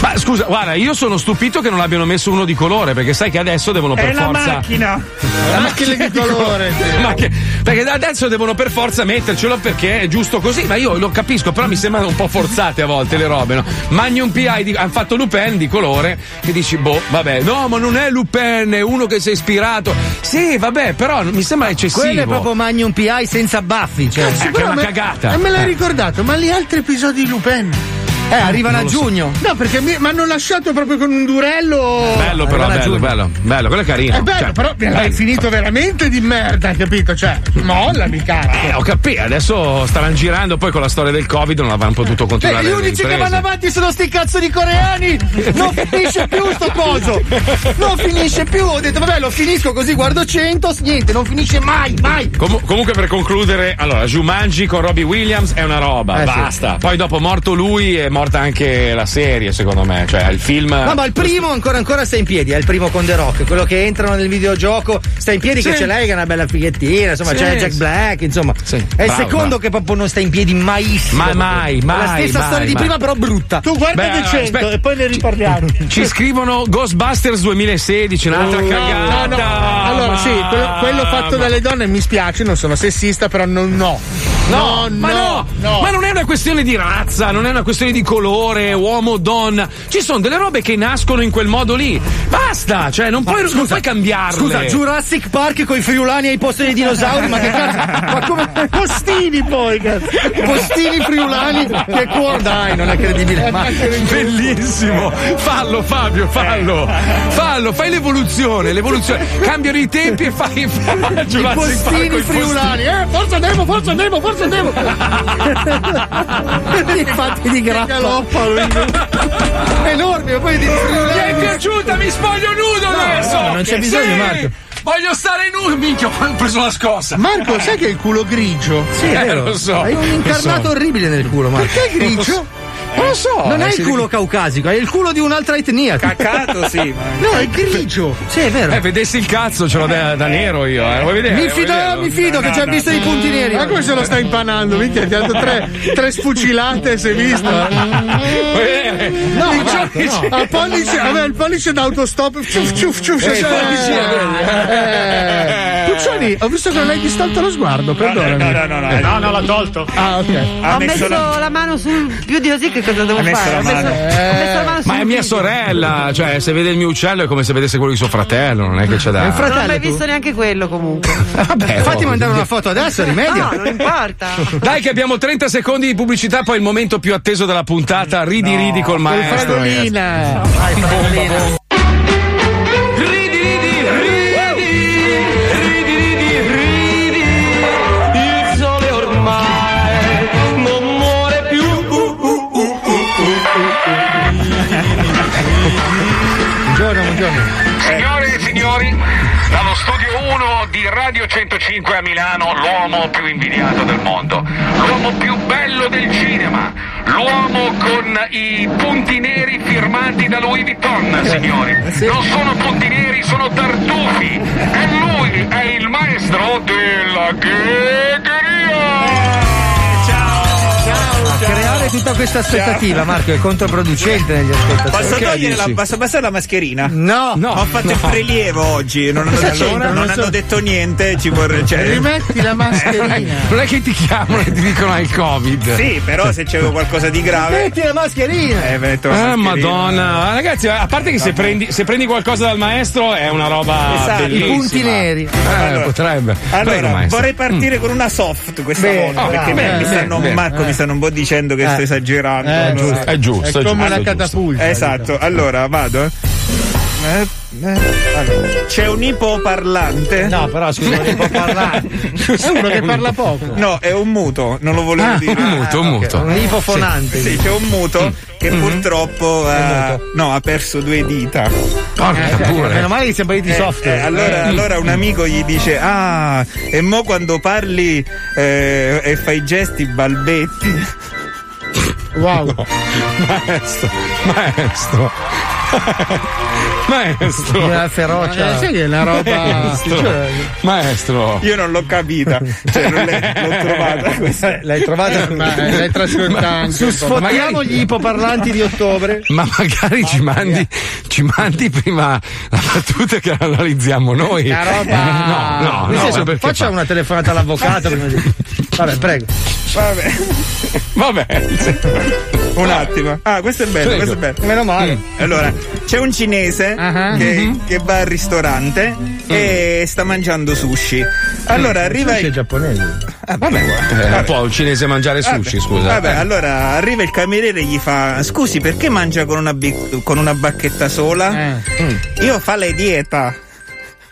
Ma scusa, guarda, io sono stupito che non abbiano messo uno di colore, perché sai che adesso devono per È la forza. macchina. La macchina di colore. Ma che- perché adesso devono per forza mettercelo perché è giusto così, ma io lo capisco, però mi sembrano un po' forzate a volte le robe, no? Magnum PI di- hanno fatto Lupin di colore che dici, boh, vabbè, no, ma non è Lupin, è uno che si è ispirato. Sì, vabbè, però mi sembra eccessivo. Quello è proprio Magnum PI senza baffi. Cioè. Cazzo, che è una me- cagata. E me l'hai Eh. ricordato, ma gli altri episodi di Lupin? Eh, arrivano a giugno. No, perché mi hanno lasciato proprio con un durello. Bello però, bello, giugno. bello, bello, quello è carino. È bello, Cioè, però l'hai bello. finito veramente di merda, capito? Cioè, mollami, cazzo. Eh, ho capito, adesso staranno girando poi con la storia del Covid, non avranno potuto Eh, continuare. gli le unici che vanno avanti sono sti cazzo di coreani! Non finisce più sto coso! Non finisce più! Ho detto, vabbè, lo finisco così, guardo 100, niente, non finisce mai, mai! Comu- comunque per concludere, allora, Jumanji con Robbie Williams è una roba, Eh, sì. basta. Poi dopo morto lui è morta anche la serie, secondo me, cioè il film No, ma il primo ancora ancora sta in piedi, è il primo con The Rock, quello che entrano nel videogioco, sta in piedi che Sì. c'è lei che è una bella fighettina, insomma Sì, c'è Jack sì. Black, insomma. È il secondo che proprio non sta in piedi mai. Ma mai, È la mai, stessa mai, storia di mai. prima, però brutta. Tu guarda Beh, che allora, 100 aspetta. e poi ne riparliamo. Ci scrivono Ghostbusters 2016, un'altra No, cagata. no, no. Allora, sì, quello, quello fatto dalle donne mi spiace, non sono sessista, però non no. No, No, ma no, no, ma non è una questione di razza, non è una questione di colore, uomo o donna. Ci sono delle robe che nascono in quel modo lì. Basta, cioè non puoi, non puoi cambiarle. Scusa, Jurassic Park con i friulani ai posti dei dinosauri, ma che cazzo? Ma come postini poi, cazzo? Postini friulani, che cuore, dai, non è credibile. Ma Bellissimo! Fallo Fabio, fallo! Fallo, fai l'evoluzione, l'evoluzione. Cambiano i tempi e fai i Jurassic Park postini postini. friulani, eh? Forza Nemo, forza Nemo, forza Nemo! Infatti di grappa. Enormi, ma poi di Mi è friulani. piaciuta, mi spoglio nudo adesso! no, non c'è bisogno, Sì! Marco. Voglio stare nudo! Minchia, ho preso la scossa! Marco, sai che hai il culo grigio? Sì, è Eh, vero. lo so, Hai un incarnato so. orribile nel culo, Marco. Perché è grigio? Non lo so. Non eh, è il culo caucasico, è il culo di un'altra etnia. Cacato, sì. No, è grigio. Sì, è vero. Eh, vedessi il cazzo, ce l'ho da, da nero io, eh. Vuoi vedere? Mi fido, mi fido che ci ha visto i punti neri. Ma come se lo sta impanando? Minchia, ti ha dato tre, tre sfucilate, si è visto? Vuoi vedere? No, Il ma- pollice- no. A pollice, aveva il pollice d'autostop. Ciuf, ciuf, ciuf, Eh, il cioè, pollice- eh. Puccioni, ho visto che non hai distolto lo sguardo, perdonami. no, no, no, no. No, no, l'ha tolto. Ah, ok. Ho messo la... mano sul più di così, che cosa devo Ha messo fare? la Ho messo, mano. ho messo la mano sul Ma è mia dito. sorella, cioè se vede il mio uccello è come se vedesse quello di suo fratello, non è che c'è da. Non ho mai visto neanche quello comunque. Vabbè, Fatti oh, mandare una foto adesso, rimedia. No, non importa. Dai che abbiamo 30 secondi di pubblicità, poi il momento più atteso della puntata, ridi ridi col maestro. Fragolina. Vai, fragolina. Buongiorno. Signore e signori, dallo studio 1 di Radio 105 a Milano, l'uomo più invidiato del mondo, l'uomo più bello del cinema, l'uomo con i punti neri firmati da Louis Vuitton, signori. Non sono punti neri, sono tartufi. E lui è il maestro della ghegheria. Creare tutta questa aspettativa, Marco, è controproducente negli ascoltatori. Posso togliere la, posso passare la mascherina? No, No, Ho fatto no. il prelievo oggi, non hanno, c'entra? non Non hanno so- detto niente, ci vorrei. Cioè, Rimetti la mascherina. Non è che ti chiamano e ti dicono hai il covid. Sì, però se c'è qualcosa di grave. metti la mascherina. Eh, metto la Ah, mascherina. madonna, Ah, ragazzi, a parte che se prendi, se prendi qualcosa dal maestro è una roba Esatto. bellissima. I punti neri. Eh, Allora, potrebbe. Prego, Allora, maestro. vorrei partire con una soft questa Bene, volta. bravo, perché bene, mi stanno, bene, Marco mi stanno un po' dicendo che Eh. sto esagerando. Eh, Allora- giusto. È giusto, È è come giusto, una catapulta. Esatto, allora vado. eh. Eh, eh, allora. C'è un ipoparlante. No, però scusa, può parlare. È uno che parla poco. No, è un muto, non lo volevo Ah, dire. un muto, un muto. Un ipofonante. Sì, c'è un muto che purtroppo ha, no, ha perso due dita. Porca pure. Meno male che siamo partiti Eh, soft. eh, allora, allora un amico gli dice: Ah, e mo quando parli eh, e fai gesti balbetti. Wow. Maestro, maestro. Maestro. Una ferocia. Eh, che è una roba. Maestro. Maestro. Io non l'ho capita, cioè non l'he- l'ho trovata questa. L'hai trovata Ma eh, l'hai trascorta anche. Su sfotiamo magari- gli ipoparlanti di ottobre. Ma magari ci mandi, ci mandi prima la battuta che analizziamo noi. La roba- Eh, no, no, Nel no, senso, faccia fa- una telefonata all'avvocato prima di. Vabbè, prego. Vabbè, Vabbè. un attimo. Ah, questo è bello, Prego. questo è bello. Meno male. Allora, c'è un cinese Ah, che, che va al ristorante e sta mangiando sushi. Allora arriva Sushi è il. giapponese. Ah, vabbè, Eh, non può un cinese mangiare sushi, scusa. Vabbè, Eh. allora arriva il cameriere e gli fa: Scusi, perché mangia con una, bi- con una bacchetta sola? Eh. Io fa le dieta.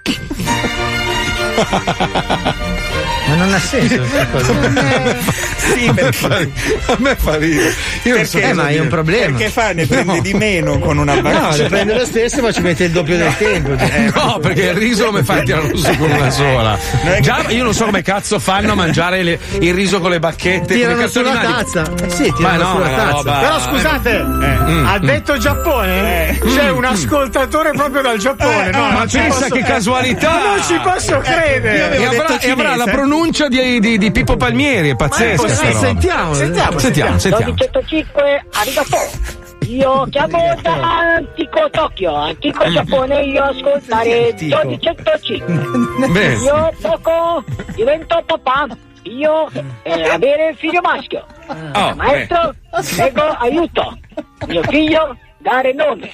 Ma non ha senso questa cosa. Sì, perché, A me fa ridere. Io non so perché, Eh, ma è un problema. perché fa? Ne prende di meno con una No, bacchetta. le prende lo stesso, ma ci mette il doppio del tempo. No, perché il riso come fai a tirarlo su con una sola? Già io non so come cazzo fanno a mangiare le- il riso con le bacchette. Tirano sulla tazza. Eh sì, Ma tirano no, sulla tazza. roba- Però scusate, Mm, ha detto Giappone? C'è un ascoltatore proprio dal Giappone. No, ma non ci pensa posso- che casualità! Ma non ci posso credere. io avevo E avrà, e la pronuncia di, di- di Pippo Palmieri, è pazzesca. sta roba. Sentiamo, Sentiamo, Sentiamo, sentiamo. 105 arigato. Io chiamo da Antico Tokyo, Antico Giappone, io ascoltare 1205. Bene. Io poco divento papà, io eh, avere figlio maschio. Oh, Maestro, prego aiuto. Mio figlio dare nome.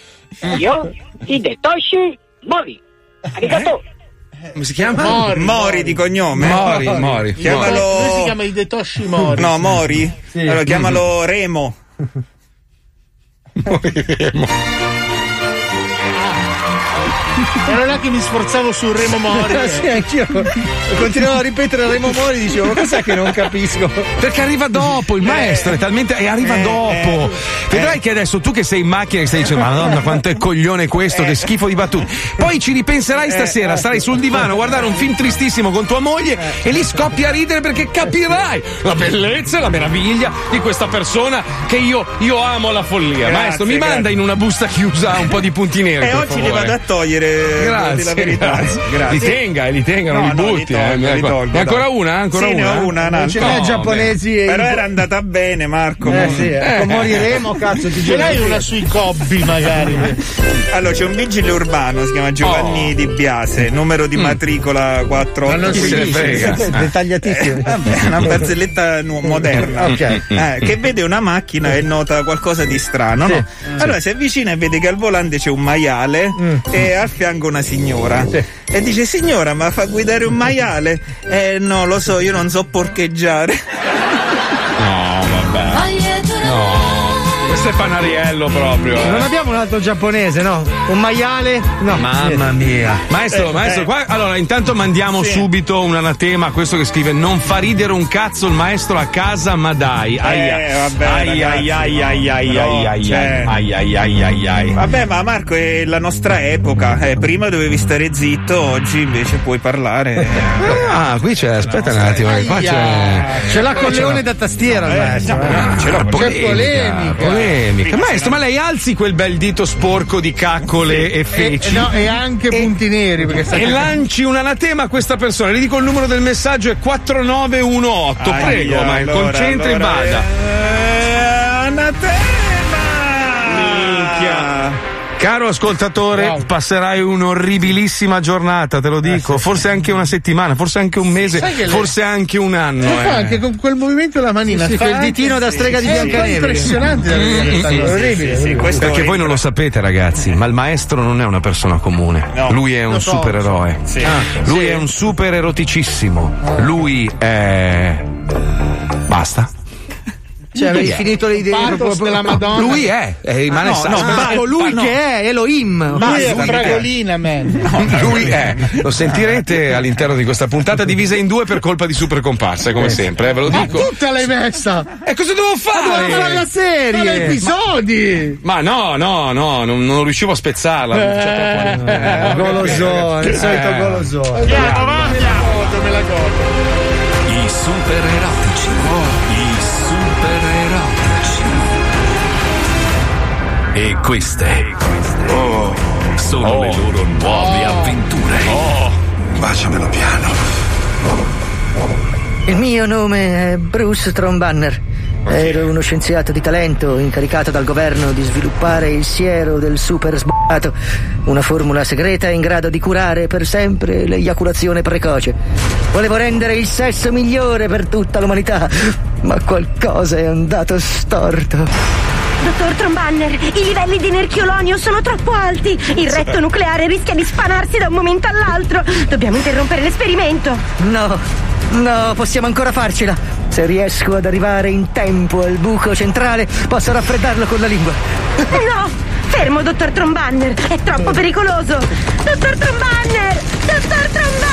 Io Hidetoshi Mori. Arigato. Come si chiama? Mori, Mori di cognome. Mori, Mori. Chiamalo. Lui si chiama Hidetoshi Mori. No, Mori? Allora chiamalo Remo. Moriremo. Era là che mi sforzavo sul Remo Mori. Ah, sì, anch'io. Continuavo a ripetere Remo Mori dicevo, ma cos'è che non capisco? Perché arriva dopo, il maestro è talmente. e arriva Eh, dopo. Vedrai che adesso tu che sei in macchina e stai dicendo, Madonna, quanto è coglione questo, che schifo di battute. Poi ci ripenserai stasera, starai sul divano a guardare un film tristissimo con tua moglie e lì scoppi a ridere perché capirai la bellezza e la meraviglia di questa persona che io, io amo alla follia. Grazie, Maestro, mi grazie. manda in una busta chiusa un po' di punti neri. E oggi li favore. vado a togliere. Grazie, la verità. grazie. Grazie. Li tenga, li tenga, non No, li no, li butti. tolgo, eh. li Ne tolgo, ne ancora una? Ancora sì, una? ne ho una, Non un'altra. ce n'è giapponesi e- Però era andata bene, Marco. Eh, sì, ecco, moriremo, cazzo, ti Ce l'hai una sui cobbi, magari. Allora, c'è un vigile urbano, si chiama Giovanni Di Biase, numero di matricola 4 Ma non si dice, dettagliatissimo. Vabbè, una barzelletta nu- moderna. Ok. Eh, che vede una macchina e nota qualcosa di strano. no? Allora si avvicina e vede che al volante c'è un maiale e al fianco una signora. E dice: Signora, ma fa guidare un maiale? Eh no, lo so, io non so porcheggiare. No, vabbè. No. Questo è Panariello proprio. eh. Non abbiamo un altro giapponese, no? Un maiale? No. Mamma mia. Maestro, Eh, maestro, eh. qua, allora intanto mandiamo Sì. subito un anatema a questo che scrive non fa ridere un cazzo il maestro a casa, ma dai. Aia. Eh, vabbè, ai, ai, ragazzi. ai, ai, ai, No, ai, ai, cioè. ai, ai, ai, ai, ai. Vabbè, ma Marco è la nostra epoca. Eh, prima dovevi stare zitto, oggi invece puoi parlare. Ah, qui c'è, aspetta un attimo, qua c'è. C'è Leone una- da tastiera Eh, maestro. no, eh. no, ce l'ho, polemica, polemica. polemica. Maestro, ma lei alzi quel bel dito sporco di caccole e E, feci. no, e anche punti neri. Perché sta- E lanci un anatema a questa persona. Le dico il numero del messaggio è 4918. Aia, Prego, ma allora, concentri e allora, vada. Eh, anatema! Caro ascoltatore, passerai un'orribilissima giornata, te lo dico. Forse anche una settimana, forse anche un mese, che lei- forse anche un anno. Lo fa eh. anche con quel movimento la manina. Sì, sì, fa quel ditino da strega di È Biancaneve. impressionante mm, cosa. mm. Orribile. Sì, sì, Perché voi non lo sapete, ragazzi, ma il maestro non è una persona comune. No. Lui è un so, supereroe. Sì. Lui Sì. è un super eroticissimo. Lui è. Basta. Cioè, avevi Lui finito le idee. Proprio- della Madonna. Lui è. è rimane no, sa- no, aspetta, basta. Ah, colui no. che è Elohim. Lui è Basta, fragolina, man. Lui è, lo sentirete all'interno di questa puntata divisa in due per colpa di super comparse, come sempre, eh, ve lo Ma dico. tutta l'hai messa! E cosa devo fare? Fare la serie! Ma episodi! Ma no, no, no, non, non riuscivo a spezzarla. c'è troppo- Eh, golosone, il solito Eh. golosone. Andiamo, va, andiamo! Me la godo. I super erotici. E queste oh, sono le loro nuove avventure. Baciamelo piano. Il mio nome è Bruce Trombanner. Ero uno scienziato di talento incaricato dal governo di sviluppare il siero del super sbagliato, una formula segreta in grado di curare per sempre l'eiaculazione precoce. Volevo rendere il sesso migliore per tutta l'umanità, ma qualcosa è andato storto. Dottor Trombanner, i livelli di nerchiolonio sono troppo alti. Il retto nucleare rischia di spanarsi da un momento all'altro. Dobbiamo interrompere l'esperimento. No, no, possiamo ancora farcela. Se riesco ad arrivare in tempo al buco centrale, posso raffreddarlo con la lingua. No! Fermo, dottor Trombanner! È troppo pericoloso! Dottor Trombanner! Dottor Trombanner!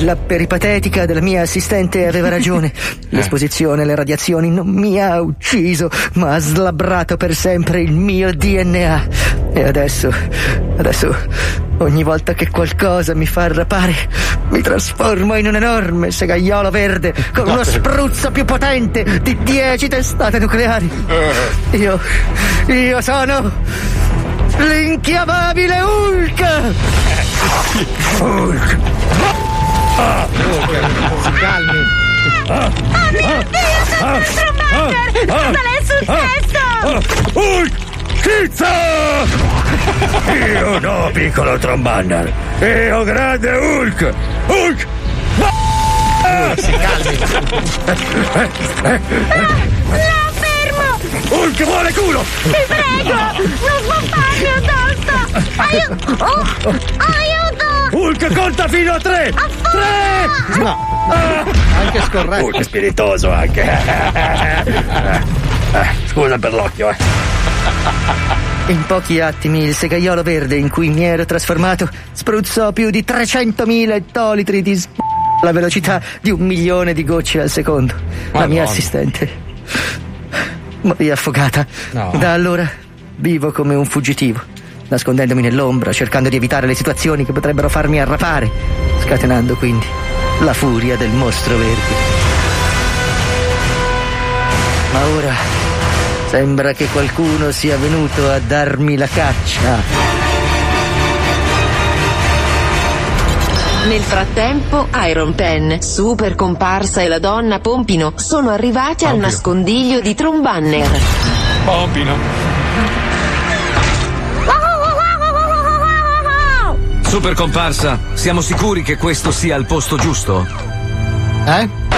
Quella peripatetica della mia assistente aveva ragione. L'esposizione alle radiazioni non mi ha ucciso, ma ha slabbrato per sempre il mio DNA. E adesso, adesso, ogni volta che qualcosa mi fa arrapare, mi trasformo in un enorme segaiolo verde con uno spruzzo più potente di dieci testate nucleari. Io, io sono l'inchiamabile Hulk! Hulk! Si calmi. Oh mio Dio, dottor Trombanner! Cosa le è successo? Hulk! Schizza! Io no, piccolo Trombanner. Io grande Hulk! Hulk! Si calmi. Fermo! Hulk vuole culo! Ti prego! Non sbombarmi addosso! Aiuto! Oh, aiuto! Hulk conta fino a tre! Tre! No. Anche scorretto. Hulk spiritoso anche. Scusa per l'occhio, eh. In pochi attimi il segaiolo verde in cui mi ero trasformato spruzzò più di 300.000 ettolitri di sp... alla velocità di un milione di gocce al secondo. La mia Madonna. assistente morì affogata. No. Da allora vivo come un fuggitivo, nascondendomi nell'ombra, cercando di evitare le situazioni che potrebbero farmi arrapare, scatenando quindi la furia del mostro verde. Ma ora sembra che qualcuno sia venuto a darmi la caccia. Nel frattempo, Iron Pen, Super Comparsa e la donna Pompino sono arrivati al nascondiglio di Trombanner. Pompino. Super comparsa, siamo sicuri che questo sia il posto giusto? Eh?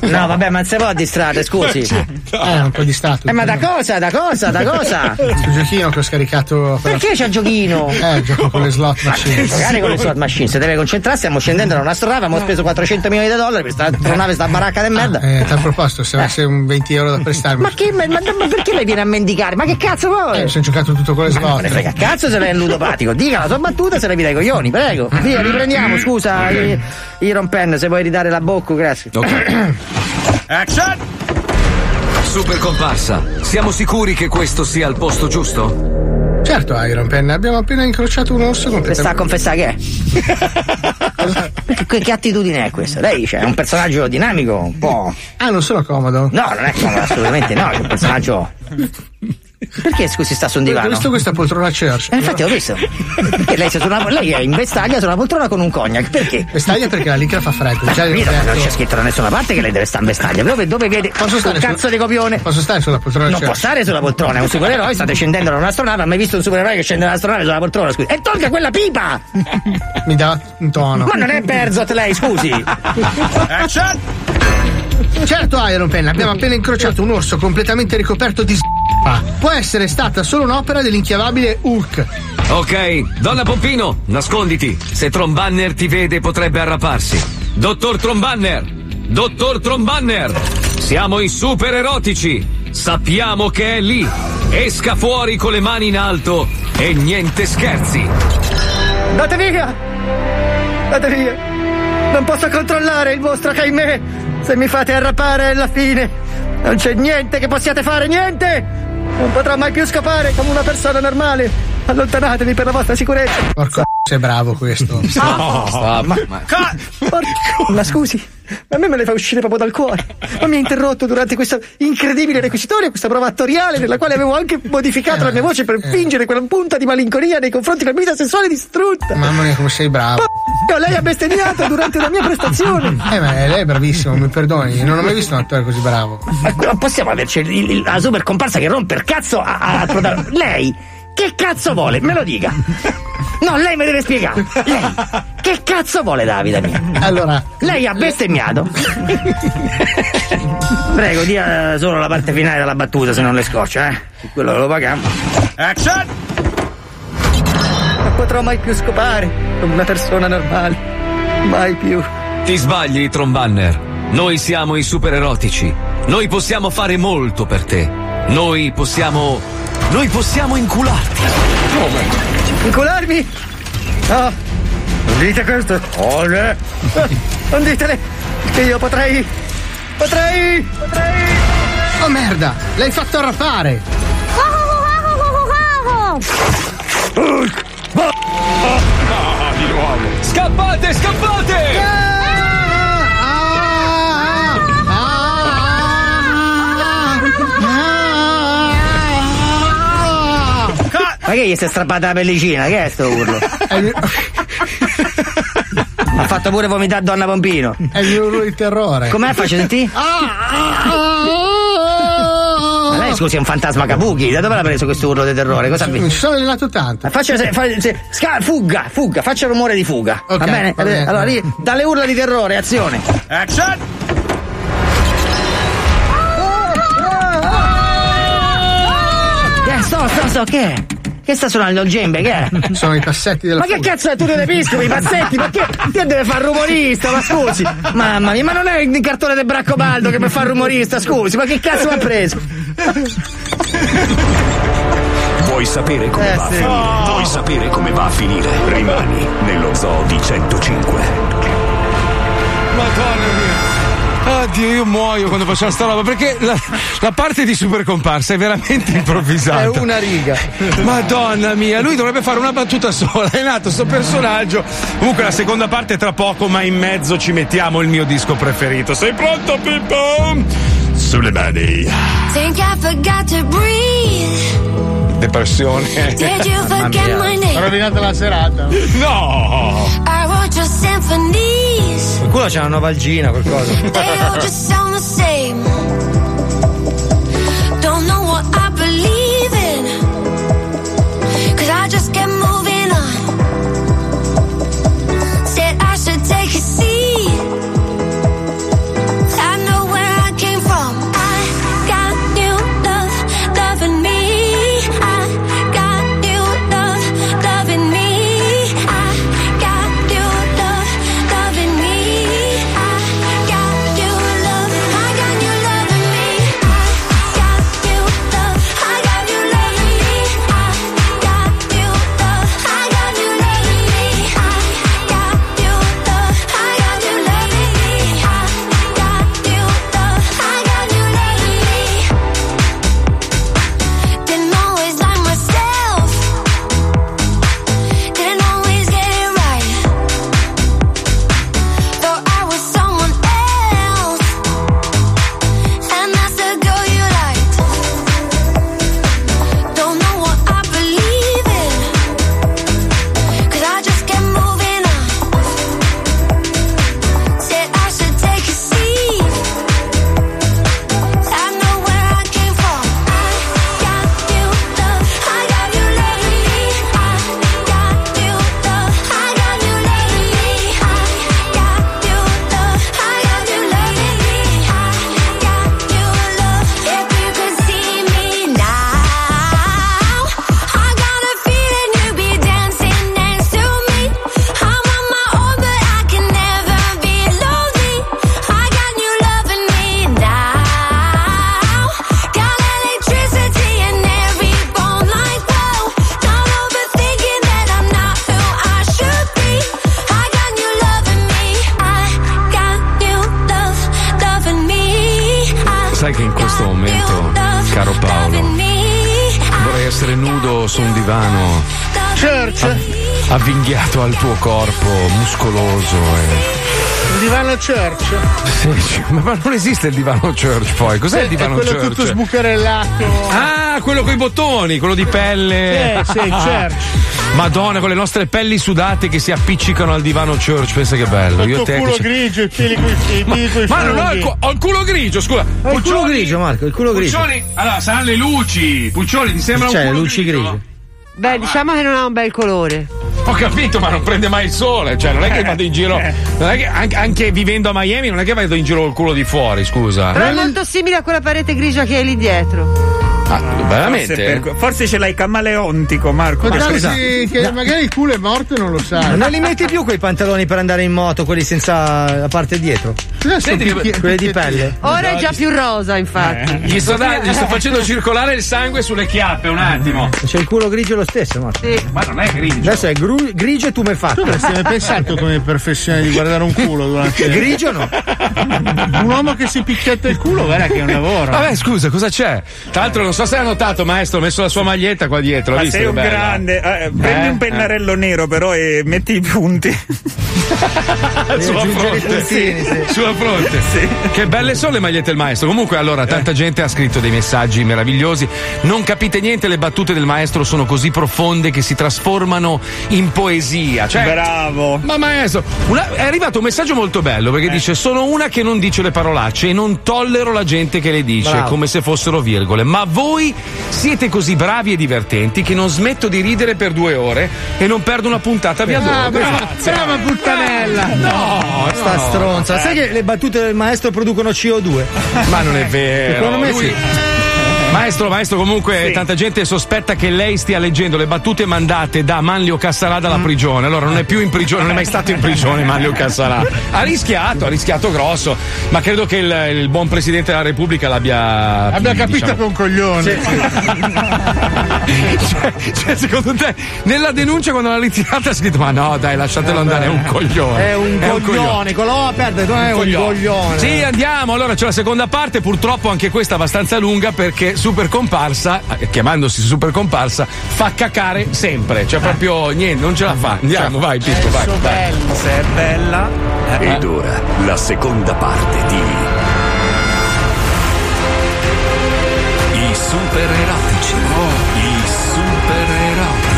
No, vabbè, ma non si può distrarre, scusi. Eh, un po' distratto. Eh, ma da cosa? Da cosa? Da cosa? Sul giochino che ho scaricato. per- Perché c'è il giochino? Eh, gioco con le slot machine. Magari con le slot machine, se deve concentrare, stiamo scendendo da un'astronave, abbiamo speso 400 milioni di dollari per questa astronave, sta baracca di merda. Eh, a tal proposito, se avesse un 20 euro da prestarmi. Ma, che, ma, ma- ma perché lei viene a mendicare? Ma che cazzo vuole? Eh, sono giocato tutto con le Ma slot. ne frega cazzo se lei è un ludopatico. Dica la sua battuta se le vita i coglioni, prego. Via, riprendiamo, scusa. Iron Pen, se vuoi ridare la bocca, grazie. Action! Super comparsa, siamo sicuri che questo sia il posto giusto? Certo, Iron Pen, abbiamo appena incrociato un orso Le sta a completamente. confessare che è? che, che attitudine è questa? Lei cioè, è un personaggio dinamico, un po'. Ah, non sono comodo? No, non è comodo, assolutamente no, è un personaggio. Perché scusi sta su un Ho divano? visto questa poltrona Church. Eh, infatti ho visto. Perché lei, una, lei è in vestaglia su una poltrona con un cognac. Perché? Vestaglia perché la licra fa freddo. Ma Già ho capito, ma non c'è scritto da nessuna parte che lei deve stare in vestaglia. Dove, dove vede Posso stare cazzo di copione? Posso stare sulla poltrona Non Church? può stare sulla poltrona, è un supereroe, state scendendo da un'astronave, ha mai visto un supereroe che scende da un'astronave sulla poltrona, scusi. E tolga quella pipa! Mi dà un tono. Ma non è Berzot lei, scusi! Action! Certo, Iron Pen, abbiamo appena incrociato un orso completamente ricoperto di s***a. Può essere stata solo un'opera dell'inchiavabile Hulk. Ok, donna Pompino, nasconditi. Se Trombanner ti vede potrebbe arraparsi. Dottor Trombanner! Dottor Trombanner! Siamo i super erotici! Sappiamo che è lì! Esca fuori con le mani in alto e niente scherzi! Andate via! Andate via! Non posso controllare il vostro caimè! Se mi fate arrapare è la fine! Non c'è niente che possiate fare, niente! Non potrò mai più scopare come una persona normale! Allontanatevi per la vostra sicurezza! Porco sei bravo questo. Ma, ma, Porco- ma scusi, a me me le fa uscire proprio dal cuore. Ma mi ha interrotto durante questa incredibile requisitoria, questa prova attoriale, nella quale avevo anche modificato la mia voce per fingere quella punta di malinconia nei confronti della mia vita sessuale distrutta. Mamma mia, come sei bravo. Ma lei ha bestemmiato durante la mia prestazione. Eh, ma lei è bravissimo, mi perdoni. Non ho mai visto un attore così bravo. Ma non possiamo averci il- il- la super comparsa che rompe il cazzo a- a- al protagonista. Lei che cazzo vuole? Me lo dica. No, lei mi deve spiegare. Lei che cazzo vuole dalla vita mia? Allora. Lei ha bestemmiato. Prego, dia solo la parte finale della battuta se non le scoccia, eh. Quello lo paghiamo. Action! Non potrò mai più scopare come una persona normale. Mai più. Ti sbagli, Trombanner. Noi siamo i super erotici. Noi possiamo fare molto per te. Noi possiamo. Noi possiamo incularti. Incularmi? No, non dite questo. Ole. Non ditele che io potrei. Potrei. Potrei. Oh merda, l'hai fatto di nuovo. Scappate, scappate! Ma che gli si è strappata la pellicina? Che è sto urlo? Ha fatto pure vomitare donna Pompino. È il mio urlo di terrore. Com'è? Faccio sentire? Ma lei scusi è un fantasma kabuki, da dove l'ha preso questo urlo di terrore? Cosa ha Mi visto? ci sono allenato tanto. Faccia se, fa- se- sca- fuga, fuga, faccia rumore di fuga. Ok, va bene? va bene. Allora, lì, dalle urla di terrore, azione. Action! Eh, sto, sto, sto, che è? Che sta suonando il gembe? Che è? Sono i passetti della Ma che cazzo è Tullio De Piscopo, i pazzetti? Ma che, che deve fare rumorista? Ma scusi, mamma mia, ma non è il cartone del Braccobaldo che per fare rumorista, scusi, ma che cazzo mi ha preso? Vuoi sapere come Eh, va a sì. finire? Oh. Vuoi sapere come va a finire? Rimani nello zoo di 105. Oddio, io muoio quando facciamo sta roba perché la, la parte di super comparsa è veramente improvvisata. È una riga. Madonna mia, lui dovrebbe fare una battuta sola. È nato sto personaggio. Comunque la seconda parte è tra poco, ma in mezzo ci mettiamo il mio disco preferito. Sei pronto, Pippo? Sulle mani. Think I forgot to breathe. Depressione. Did you forget my name? rovinata la serata. No! I wrote your symphonies. Qualcuno c'ha una novalgina, qualcosa. Avvinghiato al tuo corpo, muscoloso e. Il divano church. Sì, ma ma non esiste il divano church poi. Cos'è il divano è quello church? tutto sbucarellato. Ah, quello con i bottoni, quello di pelle. Eh, sì, church. Madonna, con le nostre pelli sudate che si appiccicano al divano church, pensa che bello. Il Io te culo grigio, i piedi coi i piedi coi Ma non ho il, cu- ho il culo grigio, scusa. Ho il culo grigio, Marco, il culo grigio. Puccioni, allora saranno le luci. Puccioni, ti sembra C'è un le culo luci grigio? grigie. Beh, diciamo che non ha un bel colore. Ho capito, ma non prende mai il sole. Cioè, non è che vado in giro. Non è che anche, anche vivendo a Miami, non è che vado in giro col culo di fuori, scusa. Però è molto simile a quella parete grigia che hai lì dietro. Ah, veramente? Forse, per- forse ce l'hai camaleontico, Marco. Ma scusa. che magari il culo è morto e non lo sa. Non li metti più quei pantaloni per andare in moto, quelli senza la parte dietro? Senti, quelli di pelle. Ora è già più rosa, infatti. Eh, Gli sto, da- gli sto facendo circolare il sangue sulle chiappe, un attimo. C'è il culo grigio lo stesso, Marco. Ma non è grigio. Adesso è gru- grigio e tu mi fatto. Tu avresti mai pensato come professione di guardare un culo durante Grigio no? Un uomo che si picchietta il culo, guarda che è un lavoro. Vabbè, scusa, cosa c'è? Tra l'altro, non so se hai notato, maestro, ho messo la sua maglietta qua dietro. Ma visto sei un bella? grande. Eh, prendi Eh? un pennarello nero, però, e metti i punti. sulla fronte, puntini, sì. sulla fronte. Che belle sono le magliette del maestro. Comunque, allora, tanta gente ha scritto dei messaggi meravigliosi. Non capite niente, le battute del maestro sono così profonde che si trasformano in poesia. Cioè, Bravo. Ma maestro, una- è arrivato un messaggio molto bello Eh. perché dice: Sono una che non dice le parolacce e non tollero la gente che le dice Bravo. come se fossero virgole. Ma voi siete così bravi e divertenti che non smetto di ridere per due ore e non perdo una puntata via Ah, dopo. brava, brava puttanella. No, Sta no. stronza. Sai che le battute del maestro producono CO2? Ma non è vero. Secondo me lui, sì. Maestro, maestro, comunque tanta gente sospetta che lei stia leggendo le battute mandate da Manlio Cassarà dalla prigione. Allora non è più in prigione, non è mai stato in prigione Manlio Cassarà. Ha rischiato, ha rischiato grosso, ma credo che il, il buon Presidente della Repubblica l'abbia... Abbia capito diciamo- che è un coglione. cioè, cioè, secondo te, nella denuncia quando l'ha ritirata ha scritto ma no dai lasciatelo andare, è un coglione. È un coglione, con la O aperta, non è un coglione. Sì, andiamo. Allora c'è la seconda parte, purtroppo anche questa abbastanza lunga perché Super Comparsa, eh, chiamandosi Super Comparsa, fa cacare sempre. Cioè proprio niente, non ce la fa. Andiamo, vai Pippo, vai. vai. Se è bella. Ed ora la seconda parte di I super erotici. I super erotici.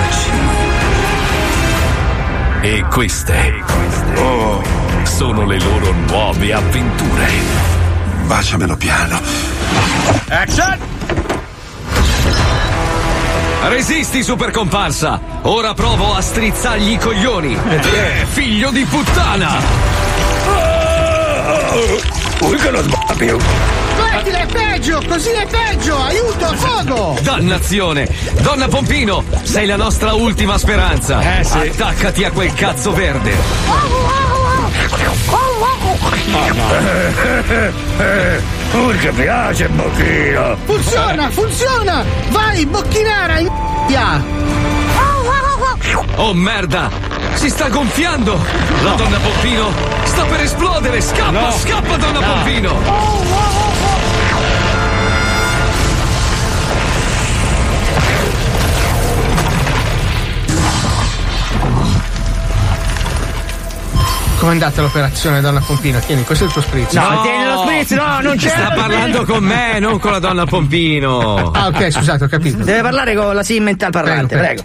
E queste oh, sono le loro nuove avventure. Baciamelo piano. Action! Resisti, super comparsa! Ora provo a strizzargli i coglioni! Eh, figlio di puttana! Vuoi che non sbaglia più? Smettila, è peggio, così è peggio! Aiuto, fuoco! Dannazione! Donna Pompino, sei la nostra ultima speranza! Eh, sì. Attaccati a quel cazzo verde! Urca piace, bocchino! Funziona, funziona! Vai, bocchinara, in Oh merda! Si sta gonfiando! La donna Pompino sta per esplodere! Scappa, No. scappa, donna No. Pompino! Come è andata l'operazione, donna Pompino? Tieni, questo è il tuo spritz. No, tieni lo spritz, no, non c'è. Sta parlando con me, non con la donna Pompino! Ah, ok, scusate, ho capito. Deve parlare con la simmental parlante, prego.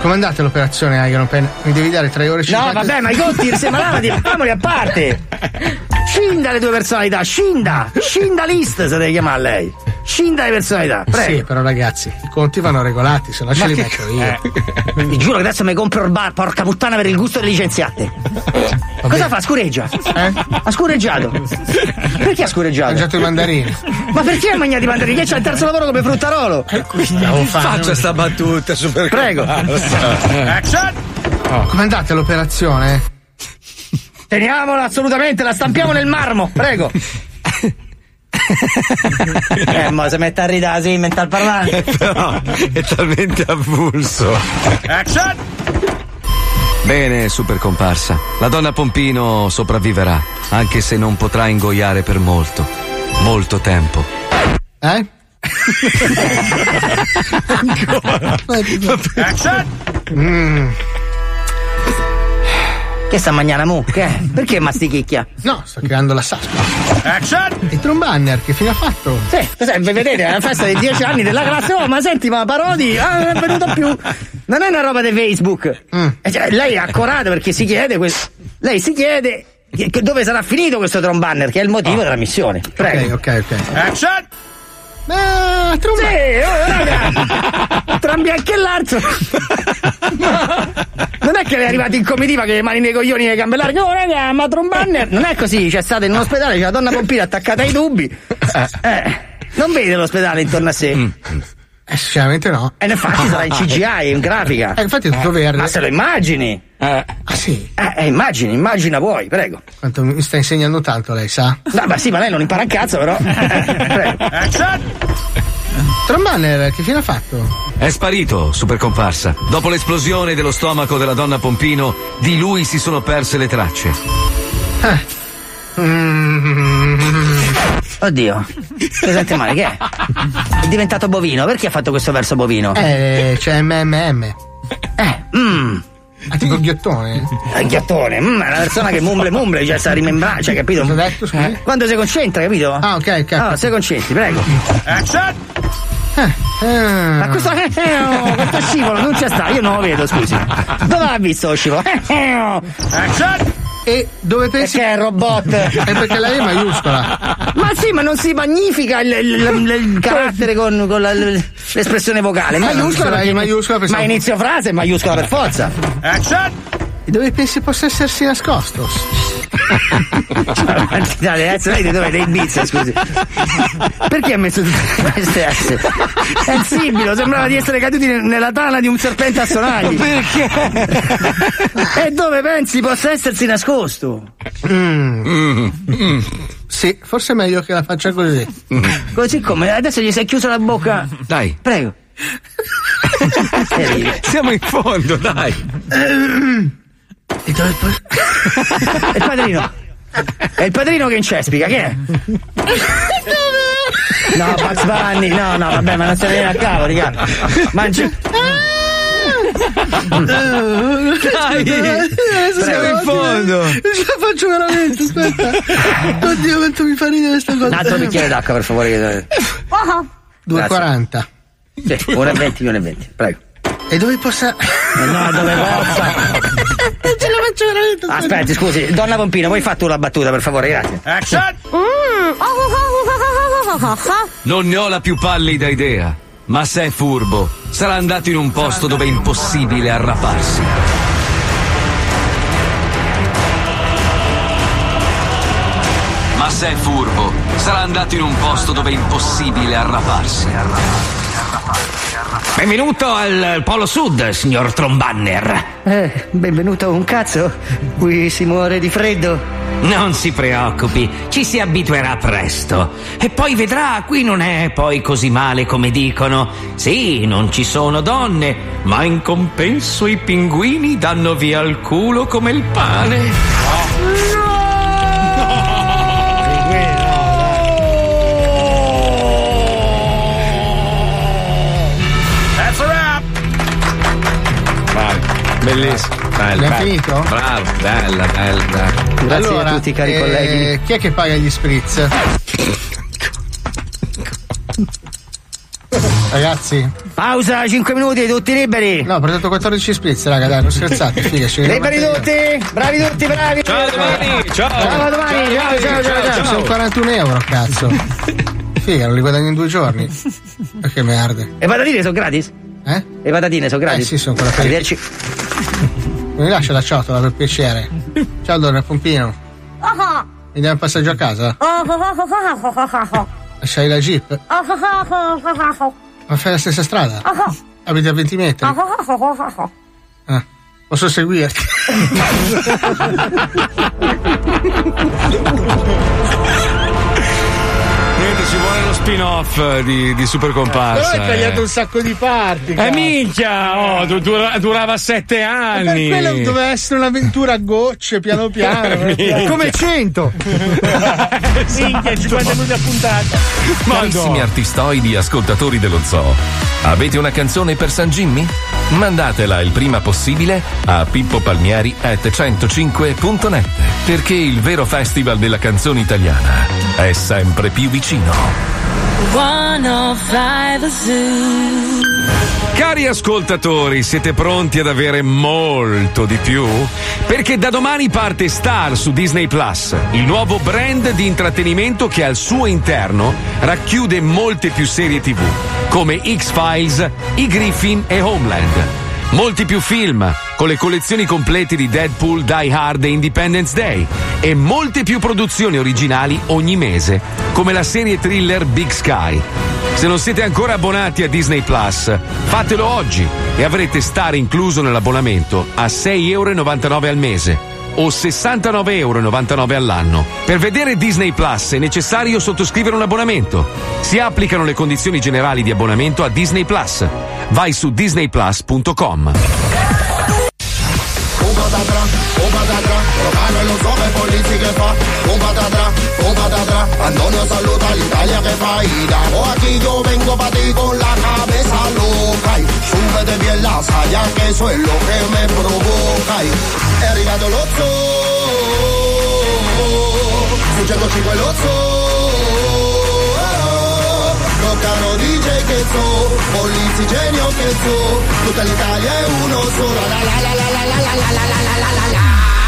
Come è andata l'operazione, Iron Pen? Mi devi dare 3 ore e No, 50 vabbè, ma i conti semanali, famoli a parte. Scinda le tue personalità, scinda, scinda list se deve chiamare lei. Scinda le personalità, prego. Sì, però ragazzi, i conti vanno regolati, se no ce li che- metto io. Vi giuro che adesso mi compro il bar, porca puttana, per il gusto delle licenziate. Cosa fa? Scureggia? Eh? Ha scureggiato. Perché ha scureggiato? mangiato i mandarini. Ma perché ha mangiato i mandarini? Che c'ha il terzo lavoro come fruttarolo? Faccia sta battuta, super Prego. Action! Come è andata l'operazione? Teniamola assolutamente, la stampiamo nel marmo, prego. Eh, ma se mette a ridere sì, mental parlante. Però è talmente avulso. Action! Bene, super comparsa. La donna Pompino sopravviverà, anche se non potrà ingoiare per molto, molto tempo. Eh? Action! Mm. Che sta mangiando mu? Che? è? Perché mastichicchia? No, sto creando la saspa. Action! E Trombanner, che fine ha fatto? Sì, vedete, è una festa dei dieci anni della classe. Oh, ma senti, ma Parodi ah, non è venuto più. Non è una roba di Facebook. Mm. E cioè, lei è accorata perché si chiede. que- Lei si chiede che- che dove sarà finito questo Trombanner, che è il motivo della missione. Prego. Ok, ok, ok. Action! Ah, Sì, oh, raga! Tra un bianco e l'altro. Non è che è arrivato in comitiva che le mani nei coglioni e le gambe larghe. Oh, raga, ma Trombanner. Non è così, c'è stata in un ospedale, c'è la donna Pompina attaccata ai tubi. Eh, non vede l'ospedale intorno a sé. Eh, sinceramente no. E infatti sarà in CGI, in grafica. Eh, infatti è tutto verde. Ma se lo immagini? Ah, sì? Eh, eh, immagini, immagina voi, prego. Quanto mi sta insegnando tanto lei, sa? No, ma sì, ma lei non impara un cazzo, però. prego. Action! Trombanner, che fine ha fatto? È sparito, super comparsa. Dopo l'esplosione dello stomaco della donna Pompino, di lui si sono perse le tracce. Eh. Mm. Oddio, si sente male, che è? È diventato bovino, perché ha fatto questo verso bovino? Eh, c'è MMM. Eh, mm. Ah, tipo il ghiottone. Eh, ghiattone, mm, è una persona che mumble mumble, cioè sta rimembrando, cioè, capito? Cosa detto, scusi? Eh, Quando si concentra, capito? Ah, ok, ok. Ah, si concentri, prego. Action! Ah. Ma questo, eh, eh, oh, questo scivolo non c'è sta, io non lo vedo, scusi. Dove l'ha visto lo scivolo? Eh, eh, oh. Action! E dove pensi? Perché è il robot? È perché lei è maiuscola. Ma sì, ma non si magnifica il, il- il- il carattere con, con la- l'espressione vocale. Eh, Maiuscola, la è maiuscola, ma inizio frase è maiuscola per forza. Action! E dove pensi possa essersi nascosto? Dai, adesso lei dove? Dei Ibiza, scusi. Perché ha messo tutte queste S? È il sibilo, sembrava di essere caduti ne- nella tana di un serpente a sonagli. Perché? E dove pensi possa essersi nascosto? Mm. Sì, forse è meglio che la faccia così. Così come adesso gli si è chiusa la bocca. Dai. Prego. Siamo in fondo, dai. E dove poi? È il padrino. È il padrino che incespica, che è? No, Bugs Bunny, no, no, vabbè, ma non se ne viene a cavo, raga. Mangi. Dai, Adesso siamo in fondo. Ce la faccio veramente, aspetta. Oddio, quanto mi fa ridere questa cosa. Un altro bicchiere d'acqua, per favore. che- 2,40. Sì, 1,20, 1,20, prego. E dove possa. No, dove possa. Non ce la faccio veramente. Aspetti, scusi, donna Pompino, vuoi fare tu la battuta, per favore, grazie. Action! Non ne ho la più pallida idea, ma se è furbo, sarà andato in un posto dove è impossibile arraparsi. Ma se è furbo, sarà andato in un posto dove è impossibile arraparsi. Benvenuto al Polo Sud, signor Trombanner. Eh, benvenuto un cazzo. Qui si muore di freddo. Non si preoccupi, ci si abituerà presto. E poi vedrà, qui non è poi così male come dicono. Sì, non ci sono donne, ma in compenso i pinguini danno via il culo come il pane. That's bellissimo. Bello, Abbiamo finito? Bravo, bella, bella, bella. allora, eh, Chi è che paga gli spritz? Ragazzi. Pausa, 5 minuti, tutti liberi. No, ho portato 14 spritz, raga, dai, non scherzate, figa, ci Liberi tutti, bravi tutti, bravi. Ciao, domani, ciao. Ciao, a domani, ciao, ciao, ciao, ciao. Sono 41 euro, cazzo. Figa, non li guadagno in due giorni. Ma che merde. E patatine sono gratis? Eh? Le patatine sono gratis? Eh sì, sono quella per- Arrivederci. Mi lascia la ciotola per piacere. Ciao, Donna Pompino. Dai un passaggio a casa? Lasciai la jeep? Ma fai la stessa strada? Abiti a 20 metri? Ah, posso seguirti? Niente, ci vuole lo spin-off eh, di, di Super Però Comparsa. hai tagliato eh. un sacco di parti. Eh minchia, oh, du- dura- durava sette Per anni. quello doveva essere un'avventura a gocce, piano piano. piano. Come 100. Minchia, 50 minuti a puntata. Carissimi artistoidi ascoltatori dello zoo, avete una canzone per San Jimmy? Mandatela il prima possibile a pippopalmieri at 105.net perché il vero festival della canzone italiana è sempre più vicino. 105 Zoo. Cari ascoltatori, siete pronti ad avere molto di più? Perché da domani parte Star su Disney Plus, il nuovo brand di intrattenimento che al suo interno racchiude molte più serie TV, come X-Files, I Griffin e Homeland. Molti più film, con le collezioni complete di Deadpool, Die Hard e Independence Day. E molte più produzioni originali ogni mese, come la serie thriller Big Sky. Se non siete ancora abbonati a Disney Plus, fatelo oggi e avrete Star incluso nell'abbonamento a 6,99 euro al mese o 69,99 euro all'anno. Per vedere Disney Plus è necessario sottoscrivere un abbonamento. Si applicano le condizioni generali di abbonamento a Disney Plus. Vai su disneyplus.com. Un Antonio saluda l'Italia che fa. Y damo aquí yo vengo pa' ti con la cabeza loca. Y súbete bien la saya que eso es lo que me provoca. Y lo zoo, su 105 lo zoo. Lo caro DJ che so, Polizzi genio che so, tutta l'Italia è uno solo. La la la la la la la la la la la la la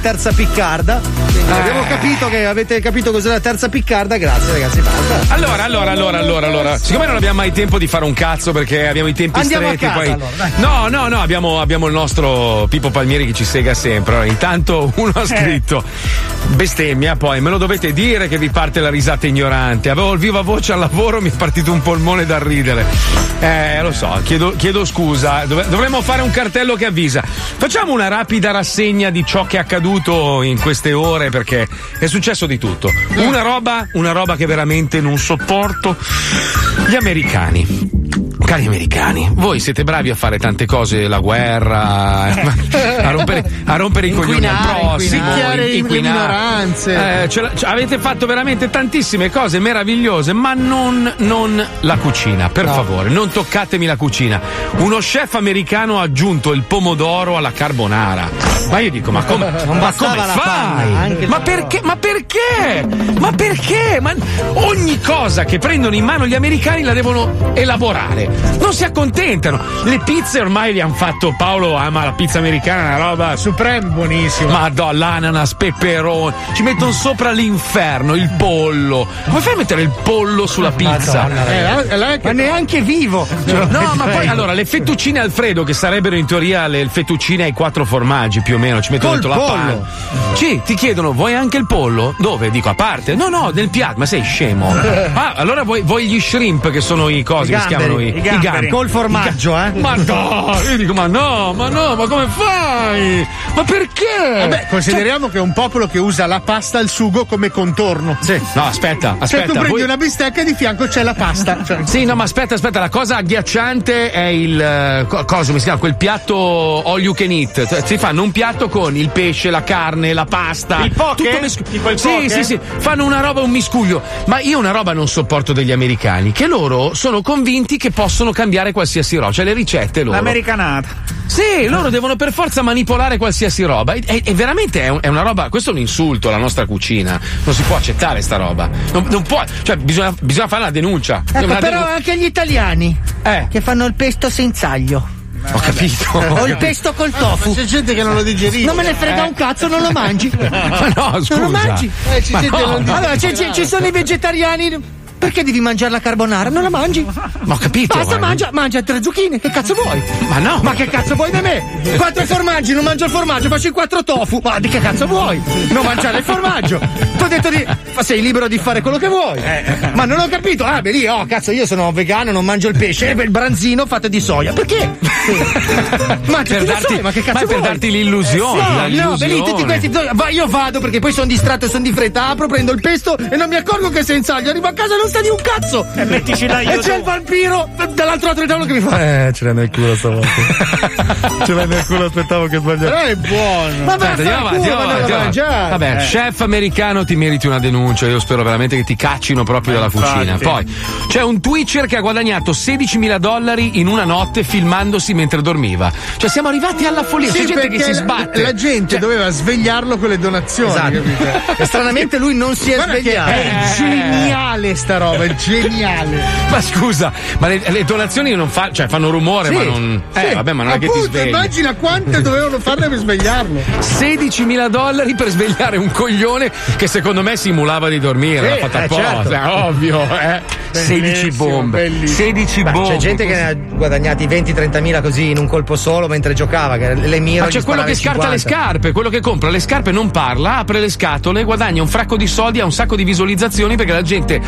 terza piccarda. Quindi Eh. abbiamo capito che avete capito cos'è la terza piccarda. Grazie, ragazzi. Basta. Allora, allora, allora, allora, allora. Siccome non abbiamo mai tempo di fare un cazzo perché abbiamo i tempi Andiamo stretti, casa, poi. allora, no, no, no, abbiamo, abbiamo il nostro Pippo Palmieri che ci sega sempre. Allora, intanto uno Eh. ha scritto bestemmia, poi me lo dovete dire che vi parte la risata ignorante. Avevo il viva voce al lavoro, mi è partito un polmone da ridere. Eh, lo so, chiedo, chiedo scusa. Dov- dovremmo fare un cartello che avvisa. Facciamo una rapida rassegna di ciò che è accaduto in queste ore perché è successo di tutto. Una roba, una roba che veramente non sopporto. Gli americani. Cari americani, voi siete bravi a fare tante cose, la guerra, eh, a rompere, a rompere i coglioni al Inquinare, prossimo, inquinare. in- le minoranze. Eh, ce- avete fatto veramente tantissime cose meravigliose, ma non, non la cucina, per favore, non toccatemi la cucina. Uno chef americano ha aggiunto il pomodoro alla carbonara. Ma io dico, ma come, ma come fai? ma perché? Ma perché? Ma perché? Ma ogni cosa che prendono in mano gli americani la devono elaborare. Non si accontentano. Le pizze ormai le hanno fatto. Paolo ama la pizza americana, una roba. Supreme, buonissimo. Madonna, l'ananas, peperoni. Ci mettono sopra l'inferno, il pollo. Come fai a mettere il pollo sulla pizza? Eh, Ma neanche vivo. No, ma poi allora le fettuccine Alfredo, che sarebbero in teoria le fettuccine ai quattro formaggi più o meno, ci mettono Col dentro la panna. Sì, ti chiedono, vuoi anche il pollo? Dove? Dico a parte. No, no, del piatto, ma sei scemo. Ah, allora vuoi, vuoi gli shrimp che sono i cosi I che si chiamano i, i gamberi. Col formaggio, eh. Ma no, io dico, ma no, ma no, ma come fai? Ma perché? Vabbè, consideriamo che è un popolo che usa la pasta al sugo come contorno. Sì. No, aspetta, Cioè, aspetta. tu prendi voi- una bistecca e di fianco c'è la pasta. Cioè, Sì, no, ma aspetta, aspetta, la cosa agghiacciante è il. eh, co- cosa come si chiama? Quel piatto all you can eat. Cioè, Si fanno un piatto con il pesce, la carne, la pasta. Il poke? tutto mesco- Tipo il sì, poke? sì, sì. Fanno una roba, un miscuglio. Ma io una roba non sopporto degli americani, che loro sono convinti che possono possono cambiare qualsiasi roba, cioè le ricette loro. L'americanata. Sì, loro devono per forza manipolare qualsiasi roba. E, e- veramente è, un- è una roba. Questo è un insulto alla nostra cucina. Non si può accettare sta roba. Non, non può. Cioè, bisogna, bisogna fare una denuncia. Ecco, Una però denun- anche gli italiani Eh. che fanno il pesto senza aglio. Ho capito. O il pesto col tofu. c'è gente che non lo digerisce. Non me ne frega Eh. un cazzo, non lo mangi. Ma no, scusa. Non lo mangi. Eh, c'è no. Allora, c'è- c'è- ci sono i vegetariani. Perché devi mangiare la carbonara? Non la mangi? Ma ho capito. Basta, ma- mangia, mangia tre zucchine. Che cazzo vuoi? Ma no. Ma che cazzo vuoi da me? Quattro formaggi, non mangio il formaggio, faccio i quattro tofu. Ma di che cazzo vuoi? Non mangiare il formaggio. Ti ho detto di. Ma sei libero di fare quello che vuoi. Ma non ho capito. Ah, beh lì, oh cazzo, io sono vegano, non mangio il pesce. E beh, il branzino fatto di soia. Perché? ma Per darti- ma che cazzo ma per darti l'illusione, No, la no, beh lì tutti questi. Va, io vado perché poi sono distratto e sono di fretta. Apro, prendo il pesto e non mi accorgo che senza aglio. Arrivo a casa e non sta di un cazzo. E mettici l'aglio E c'è tu. il vampiro dall'altro lato del tavolo che mi fa. Eh, ce l'hai nel culo stavolta. ce l'hai nel culo, aspettavo che Però sbagliassi. è buono. Ma Aspetta, andiamo avanti, andiamo avanti. Vabbè, Eh. chef americano ti meriti una denuncia. Io spero veramente che ti caccino proprio dalla cucina. Poi c'è un Twitcher che ha guadagnato 16.000 dollari in una notte filmandosi mentre dormiva. Cioè, siamo arrivati alla follia. Sì, C'è gente che si sbatte. La gente doveva svegliarlo con le donazioni. Esatto. E stranamente lui non si è Guarda svegliato. È geniale sta roba, è geniale. Ma scusa, ma le, le donazioni non fa, cioè, fanno rumore, Sì, ma non. Eh, sì. vabbè, ma non è che ti Appunto, svegli. Immagina quante dovevano farne per svegliarlo. 16.000 dollari per svegliare un coglione che secondo me simulava di dormire. Sì, l'ha fatta eh, apposta, certo. ovvio, eh. 16 Bellissimo, bombe. bellissimo. 16 Beh, bombe. c'è gente che ne ha guadagnati 20-30 mila così in un colpo solo mentre giocava, che le mira. Ma c'è quello che scarta le scarpe, quello che compra le scarpe non parla, apre le scatole, guadagna un fracco di soldi, ha un sacco di visualizzazioni perché la gente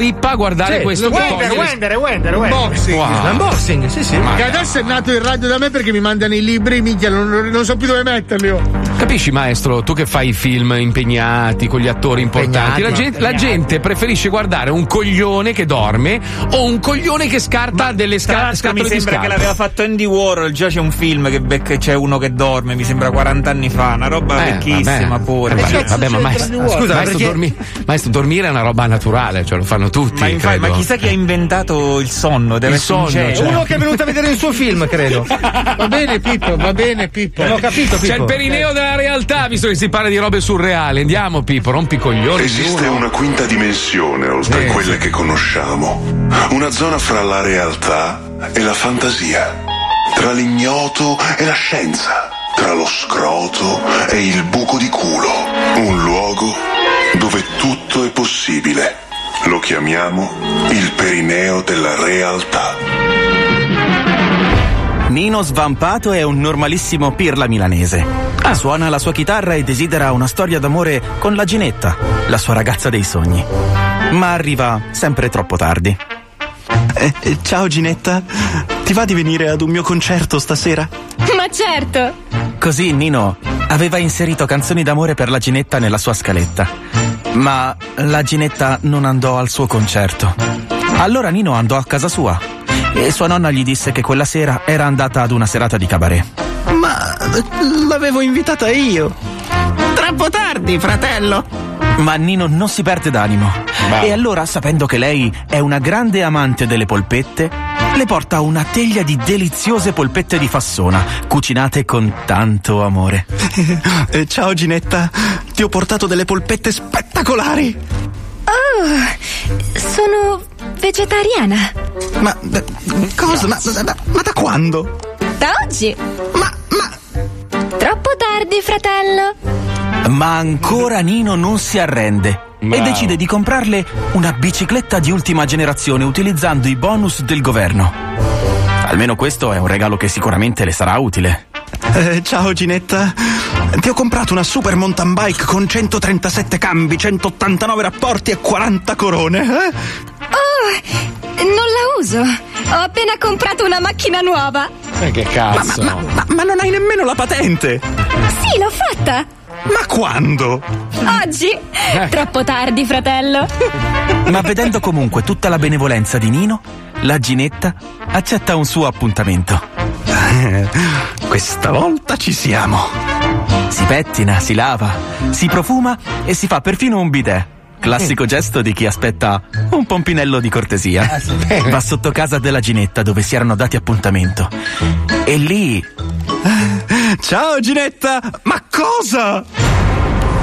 strippa a guardare Sì, questo Wender, Wender, Wender, Wender. Unboxing. Wow. L'unboxing, sì, sì. Ma- Che adesso è nato il radio da me perché mi mandano i libri, minchia, non, non so più dove metterli. oh. Capisci, maestro, tu che fai i film impegnati con gli attori importanti, la, gente, la gente preferisce guardare un coglione che dorme o un coglione che scarta delle Tra sca- mi scatole di sembra che l'aveva fatto Andy Warhol, già c'è un film che becca- c'è uno che dorme, mi sembra 40 anni fa, una roba Eh, vecchissima vabbè. pure. Vabbè, Cioè, vabbè, ma c'entra maestro, scusa, maestro, perché- dormi- maestro, dormire è una roba naturale, cioè lo fanno tutti. ma, infatti- ma chissà chi ha inventato il sonno, deve Il sonno, cioè. Uno che è venuto a vedere il suo film, credo. Va bene, Pippo, va bene, Pippo. Non ho capito, C'è il Pippo. perineo della realtà, visto che si parla di robe surreali. Andiamo, Pippo, rompi coglioni. Esiste uno. una quinta dimensione oltre Sì, quelle che conosciamo. Una zona fra la realtà e la fantasia. Tra l'ignoto e la scienza. Tra lo scroto e il buco di culo. Un luogo dove tutto è possibile. Lo chiamiamo il perineo della realtà. Nino Svampato è un normalissimo pirla milanese. Suona la sua chitarra e desidera una storia d'amore con la Ginetta, la sua ragazza dei sogni. Ma arriva sempre troppo tardi. Eh, eh, ciao Ginetta, ti va di venire ad un mio concerto stasera? Ma certo! Così Nino aveva inserito canzoni d'amore per la Ginetta nella sua scaletta. Ma la Ginetta non andò al suo concerto. Allora Nino andò a casa sua e sua nonna gli disse che quella sera era andata ad una serata di cabaret. Ma l'avevo invitata io. Troppo tardi, fratello. Ma Nino non si perde d'animo. E allora, sapendo che lei è una grande amante delle polpette, le porta una teglia di deliziose polpette di fassona, cucinate con tanto amore. Eh, ciao Ginetta, ti ho portato delle polpette spettacolari. Oh, sono vegetariana. Ma eh, cosa? Ma, ma- ma da quando? Da oggi. Ma, ma... Troppo tardi, fratello. Ma ancora Nino non si arrende e Bravo. decide di comprarle una bicicletta di ultima generazione utilizzando i bonus del governo. Almeno questo è un regalo che sicuramente le sarà utile. Eh, ciao Ginetta, ti ho comprato una super mountain bike con 137 cambi, 189 rapporti e 40 corone. eh? Oh, non la uso. Ho appena comprato una macchina nuova. Eh, che cazzo. Ma, ma- ma non hai nemmeno la patente! Sì, l'ho fatta. Ma quando? Oggi. Troppo tardi, fratello. Ma vedendo comunque tutta la benevolenza di Nino, la Ginetta accetta un suo appuntamento. Questa volta ci siamo. Si pettina, si lava, si profuma e si fa perfino un bidet. classico gesto di chi aspetta un pompinello di cortesia. Va sotto casa della Ginetta dove si erano dati appuntamento. E lì. Ciao Ginetta! Ma cosa?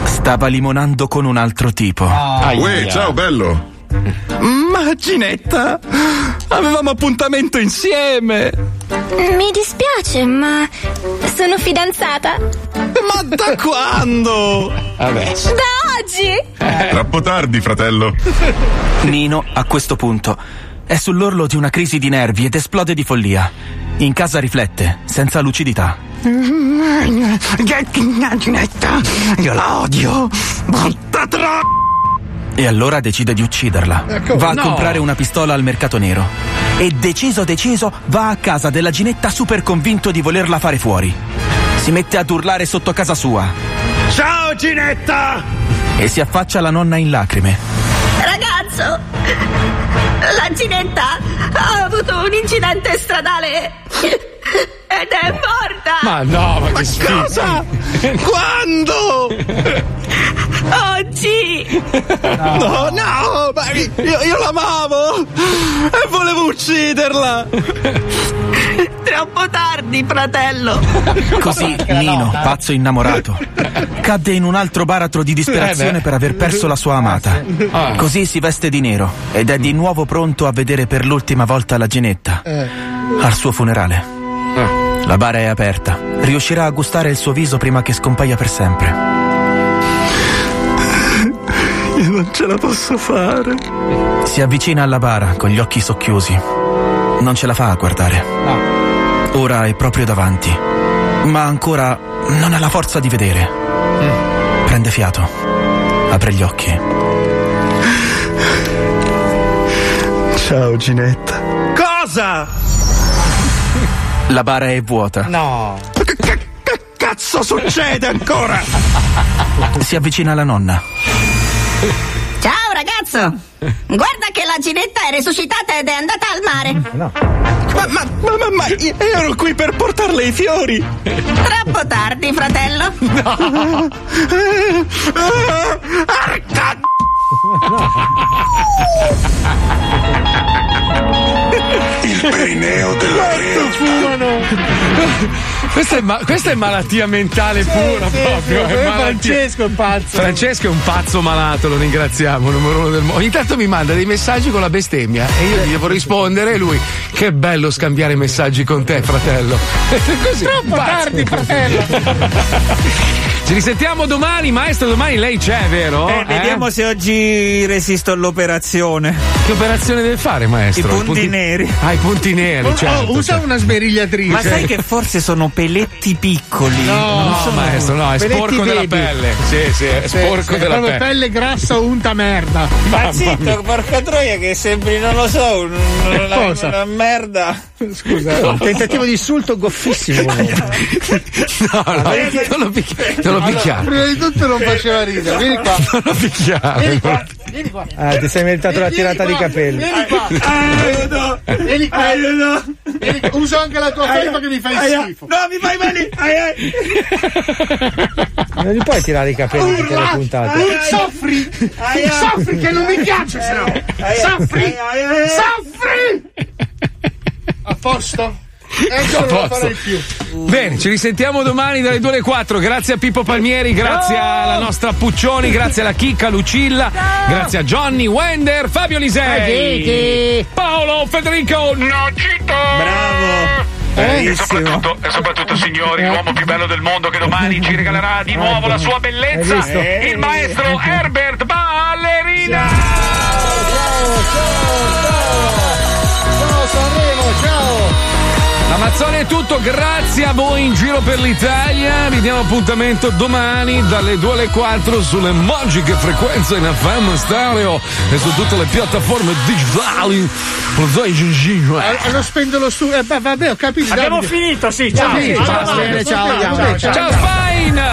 Stava limonando con un altro tipo. Uè, ciao bello. Ma Ginetta! Avevamo appuntamento insieme! Mi dispiace, ma sono fidanzata. Ma da quando? Vabbè. Da oggi! Troppo tardi, fratello. Nino, a questo punto, è sull'orlo di una crisi di nervi ed esplode di follia. In casa riflette, senza lucidità. Ginetta, io la odio. Brutta tro... E allora decide di ucciderla. Ecco, Va a no. comprare una pistola al mercato nero. E deciso, deciso, va a casa della Ginetta super convinto di volerla fare fuori. Si mette ad urlare sotto casa sua. Ciao Ginetta! E si affaccia la nonna in lacrime. Ragazzo, la Ginetta ha avuto un incidente stradale ed è morta. Ma no, ma, Ma che schifo. cosa? Quando? Oggi. No, no, ma io, io l'amavo e volevo ucciderla. Troppo tardi, fratello. Così Nino, pazzo innamorato, cadde in un altro baratro di Eh disperazione beh. per aver perso la sua amata. Ah. Così si veste di nero ed è di nuovo pronto a vedere per l'ultima volta la Ginetta al suo funerale. La bara è aperta. Riuscirà a gustare il suo viso prima che scompaia per sempre. Io non ce la posso fare. Si avvicina alla bara con gli occhi socchiusi. Non ce la fa a guardare. Ora è proprio davanti. Ma ancora non ha la forza di vedere. Prende fiato. Apre gli occhi. Ciao Ginetta. Cosa? La bara è vuota. No. Che cazzo succede ancora? Si avvicina alla nonna. Ragazzo. Guarda che la Ginetta è resuscitata ed è andata al mare. Ma, ma, ma, ma, ma io ero qui per portarle i fiori. Troppo tardi, fratello. Arca- Il perineo della Questa è, ma- questa è malattia mentale pura sì, proprio. sì, è malattia- Francesco è un pazzo. Francesco è un pazzo malato, lo ringraziamo, numero uno del mondo. Ogni tanto mi manda dei messaggi con la bestemmia e io gli devo rispondere e lui, che bello scambiare messaggi con te, fratello. Così, Troppo pazzo. tardi, fratello. Ci risentiamo domani, maestro, domani lei c'è, vero? Eh, vediamo se oggi resisto all'operazione. Che operazione deve fare, maestro? I punti neri. Ah, i punti neri, Oh, certo. usa certo. una smerigliatrice. Ma sai che forse sono peletti piccoli? No, No, sono maestro, no, è peletti sporco della baby. pelle. Sì, sì, è Sì, sporco sì, della proprio pelle. pelle grassa unta merda. Ma zitto, porca troia, che sembri, non lo so, un- una, Cosa? una merda. Scusa, un tentativo di insulto goffissimo. No, no, non lo picchiare. Non lo picchiare. Prima di tutto non faceva ridere. Vieni qua. Non lo picchiare. Vieni qua. Vieni qua. Ah, ti sei meritato la Vieni tirata qua, di capelli. Vieni qua. Aiuto! Vieni qua. Aiuto! Vieni qua. Uso anche la tua felpa che mi fai Aia. schifo. No, mi fai male! Ai, ai. Non gli puoi tirare i capelli tutte le Urla. puntate. Uh, Soffri. Aia. Soffri che non mi piace se no. Soffri. Aia, aia, aia. Soffri. A posto? Ecco, non lo posto. farei più. Bene, ci risentiamo domani dalle 2 alle 4. Grazie a Pippo Palmieri, grazie alla nostra Puccioni, grazie alla Chicca Lucilla, grazie a Johnny Wender, Fabio Lisei, Paolo Federico Nocito. Bravo! E Bravissimo! soprattutto, e soprattutto, signori, l'uomo più bello del mondo che domani ci regalerà di nuovo la sua bellezza, il maestro Herbert Ballerina. La Mazzone è tutto, grazie a voi in giro per l'Italia. Vi diamo appuntamento domani dalle 2 alle 4 sulle magiche frequenze in FM stereo e su tutte le piattaforme digitali. Ah, Non spendo lo studio. Eh, beh, vabbè, ho capito. Abbiamo Davide. finito, sì, Ciao, ciao. ciao, Ciao, bene, ciao, ciao, ciao, ciao, ciao. Ciao Spine!